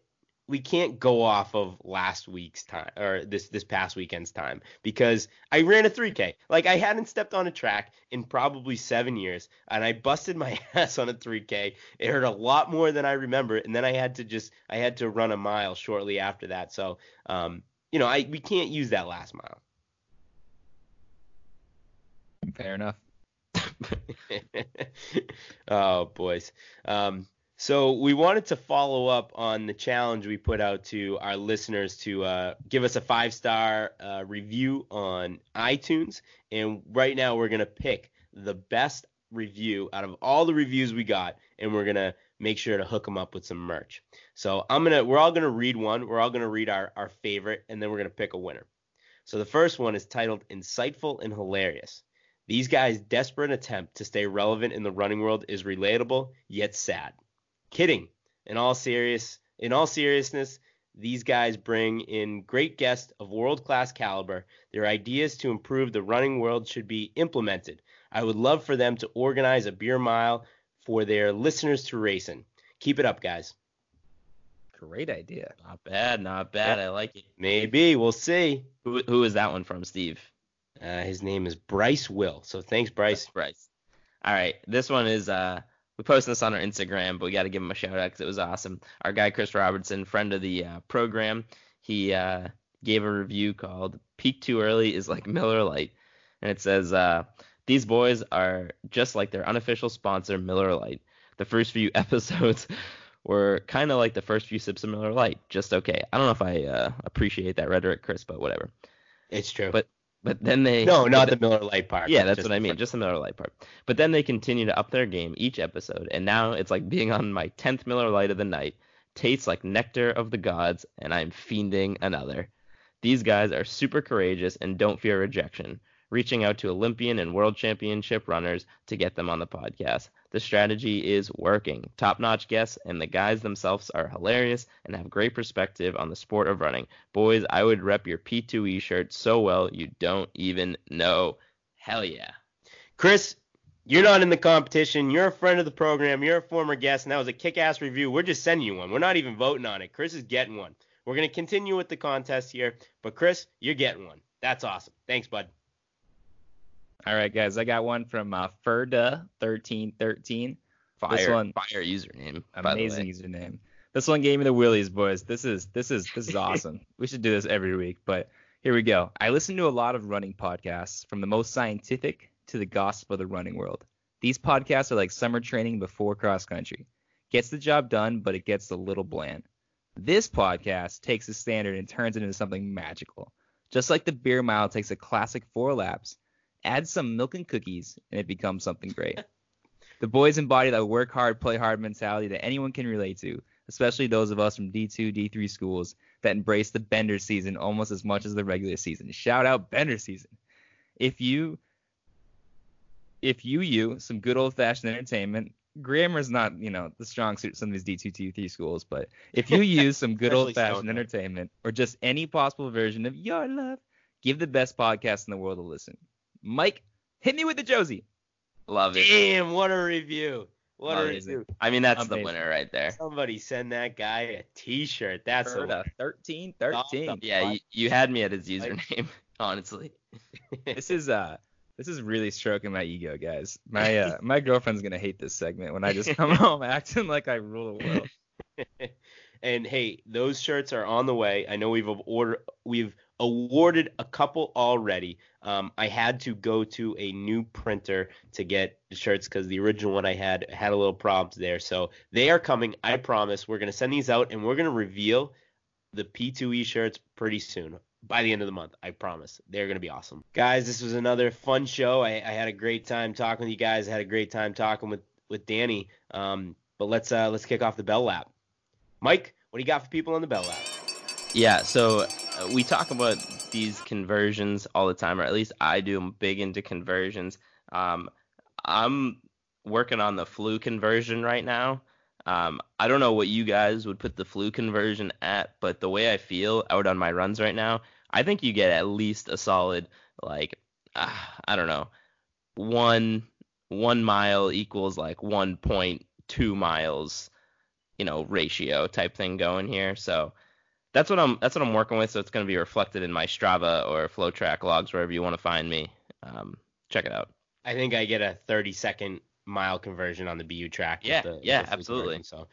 we can't go off of last week's time or this this past weekend's time because I ran a 3K. Like I hadn't stepped on a track in probably 7 years and I busted my ass on a 3K. It hurt a lot more than I remember and then I had to just I had to run a mile shortly after that. So, um you know, I we can't use that last mile. Fair enough. oh, boys. Um, so we wanted to follow up on the challenge we put out to our listeners to uh, give us a five star uh, review on iTunes, and right now we're gonna pick the best review out of all the reviews we got, and we're gonna make sure to hook them up with some merch. So I'm gonna we're all gonna read one, we're all gonna read our our favorite, and then we're gonna pick a winner. So the first one is titled "Insightful and Hilarious." These guys' desperate attempt to stay relevant in the running world is relatable yet sad. Kidding. In all serious in all seriousness, these guys bring in great guests of world-class caliber. Their ideas to improve the running world should be implemented. I would love for them to organize a beer mile for their listeners to race in. Keep it up, guys. Great idea. Not bad, not bad. I like it. Maybe we'll see. Who who is that one from, Steve? Uh, his name is Bryce Will. So thanks, Bryce. Bryce. All right, this one is uh we posted this on our Instagram, but we got to give him a shout out because it was awesome. Our guy Chris Robertson, friend of the uh, program, he uh, gave a review called "Peak Too Early is like Miller Lite," and it says uh, these boys are just like their unofficial sponsor Miller Lite. The first few episodes were kind of like the first few sips of Miller Lite, just okay. I don't know if I uh, appreciate that rhetoric, Chris, but whatever. It's true. But but then they no, not but the Miller Lite part. yeah, that's what I mean, just the Miller Lite part. But then they continue to up their game each episode, and now it's like being on my 10th Miller Lite of the night. tastes like nectar of the gods, and I'm fiending another. These guys are super courageous and don't fear rejection, reaching out to Olympian and world championship runners to get them on the podcast. The strategy is working. Top notch guests, and the guys themselves are hilarious and have great perspective on the sport of running. Boys, I would rep your P2E shirt so well you don't even know. Hell yeah. Chris, you're not in the competition. You're a friend of the program. You're a former guest, and that was a kick-ass review. We're just sending you one. We're not even voting on it. Chris is getting one. We're gonna continue with the contest here, but Chris, you're getting one. That's awesome. Thanks, bud. All right, guys, I got one from uh, Ferda1313. Fire, This one- fire username. Amazing username. This one gave me the willies, boys. This is this is this is awesome. we should do this every week, but here we go. I listen to a lot of running podcasts, from the most scientific to the gossip of the running world. These podcasts are like summer training before cross country. Gets the job done, but it gets a little bland. This podcast takes the standard and turns it into something magical. Just like the beer mile takes a classic four laps, add some milk and cookies, and it becomes something great. The boys embody that work hard, play hard mentality that anyone can relate to, especially those of us from D2, D3 schools that embrace the bender season almost as much as the regular season. Shout out bender season. If you if you you some good old fashioned entertainment, grammar's not, you know, the strong suit of some of these D2, D3 schools, but if you use some good old fashioned entertainment or just any possible version of your love, give the best podcast in the world a listen. Mike, hit me with the Josie. Love it. Damn, what a review. What a Amazing. review. I mean, that's Amazing. the winner right there. Somebody send that guy a T-shirt. That's a Ferda, 13, 13. Yeah, you, you had me at his username, honestly. this is uh this is really stroking my ego, guys. My uh my girlfriend's gonna hate this segment when I just come home acting like I rule the world. and hey, those shirts are on the way. I know we've ordered, we've awarded a couple already. Um, I had to go to a new printer to get the shirts because the original one I had had a little problems there. So they are coming. I promise. We're gonna send these out and we're gonna reveal the P2E shirts pretty soon. By the end of the month, I promise. They're gonna be awesome, guys. This was another fun show. I, I had a great time talking with you guys. I had a great time talking with with Danny. Um, but let's uh, let's kick off the bell lap. Mike, what do you got for people on the bell lap? Yeah, so we talk about these conversions all the time, or at least I do. I'm big into conversions. Um, I'm working on the flu conversion right now. Um, I don't know what you guys would put the flu conversion at, but the way I feel out on my runs right now, I think you get at least a solid like uh, I don't know one one mile equals like 1.2 miles, you know, ratio type thing going here. So that's what I'm that's what I'm working with. So it's going to be reflected in my Strava or FloTrack logs wherever you want to find me. Um, check it out. I think I get a 30 second mile conversion on the BU track. with Yeah, the- with yeah, the absolutely. conversion. So,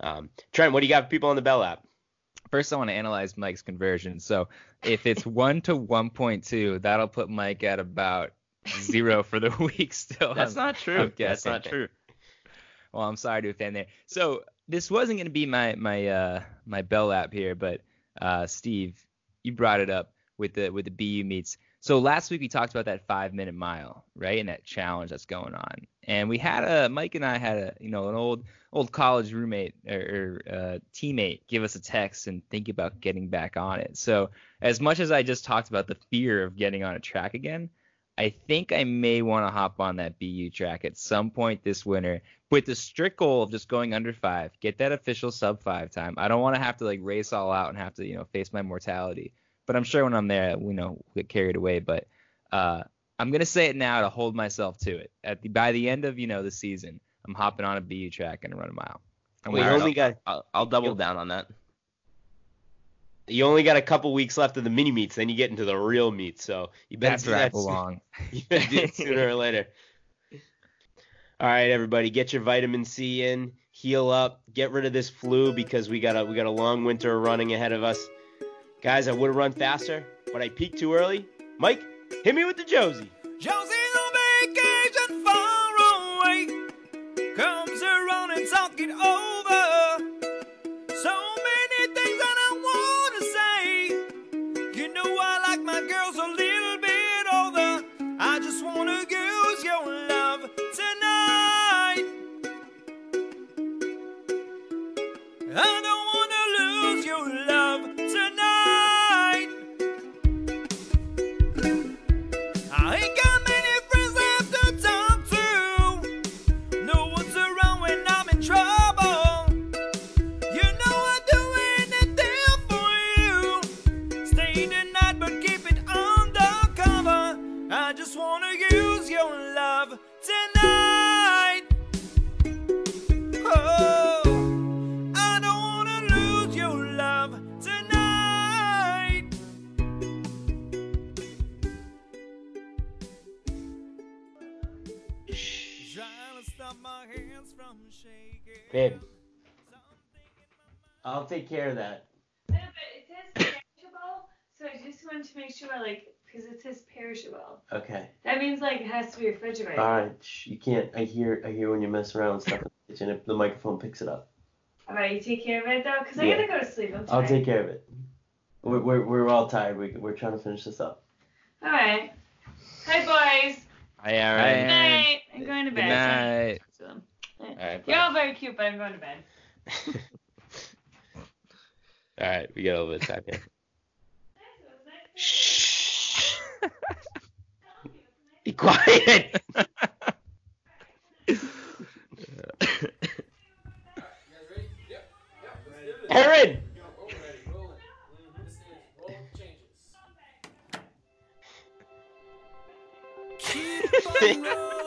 um, Trent, what do you got for people on the bell lap? First I want to analyze Mike's conversion. So if it's one to one point two, that'll put Mike at about zero for the week still. That's I'm- not true. I'm That's not true. Well, I'm sorry to offend there. So this wasn't going to be my my uh my bell lap here, but uh Steve, you brought it up with the with the BU meets. So last week we talked about that five minute mile, right, and that challenge that's going on. And we had a Mike and I had a you know an old old college roommate or, or uh, teammate give us a text and think about getting back on it. So as much as I just talked about the fear of getting on a track again, I think I may want to hop on that BU track at some point this winter with the strict goal of just going under five, get that official sub five time. I don't want to have to like race all out and have to, you know, face my mortality. But I'm sure when I'm there, you know, get carried away. But uh, I'm gonna say it now to hold myself to it. At the by the end of you know the season, I'm hopping on a BU track and run a mile. I'm We gonna- only got I'll, I'll double down on that. You only got a couple weeks left of the mini meets, then you get into the real meets. So you better that's do that soon- belong. You better do it sooner or later. All right, everybody, get your vitamin C in, heal up, get rid of this flu because we got a we got a long winter running ahead of us. Guys, I would have run faster, but I peaked too early. Mike, hit me with the Josie. Josie's on vacation far away. Comes around and talk it over. Oh, Babe, I'll take care of that. No, but it says perishable, so I just wanted to make sure, like, because it says perishable. Okay. That means like it has to be refrigerated. All right. Shh, you can't. I hear. I hear when you mess around with stuff in the kitchen. If the microphone picks it up, All right, you take care of it though, because I Yeah. gotta go to sleep. I'm I'll take care of it. We're we're, we're all tired. We we're trying to finish this up. All right. Hi, boys. Hi, Hi, Aaron. Good night. I'm going to bed. Good bed. night. So, All right, You're all very cute, but I'm going to bed. All right, we got a little bit of time here. Shh. Be quiet. Aaron.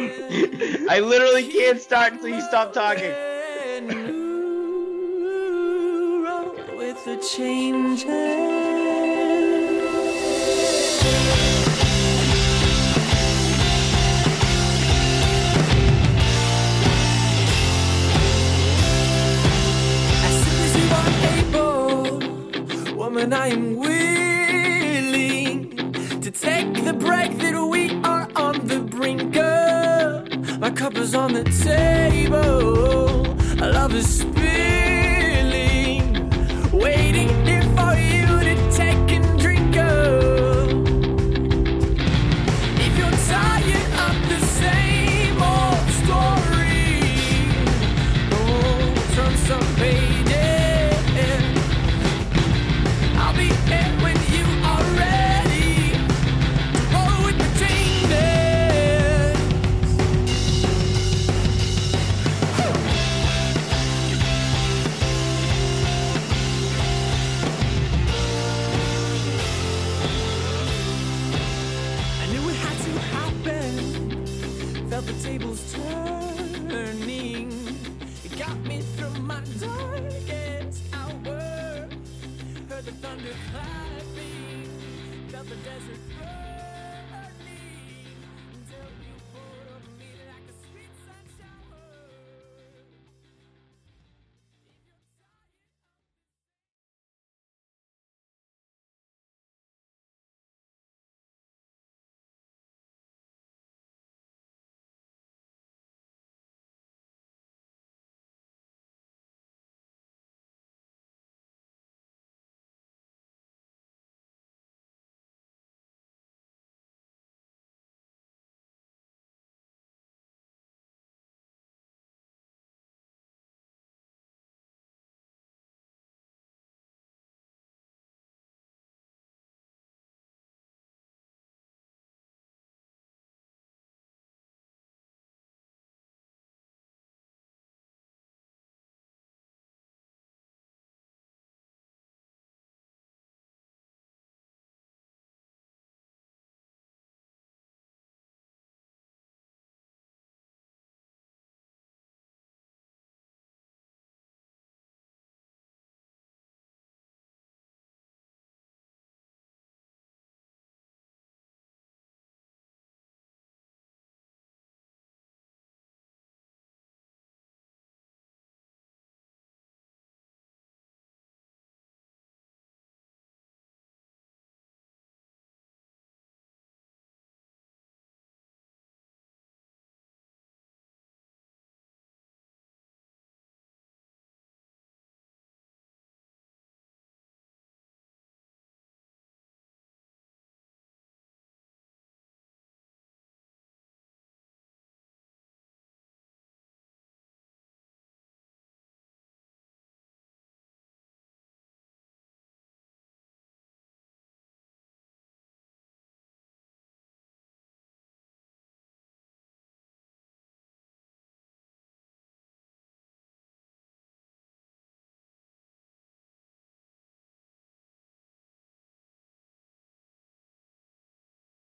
I literally can't start until you stop talking. With the changes. As soon as you are able, woman, I am willing on the table, love is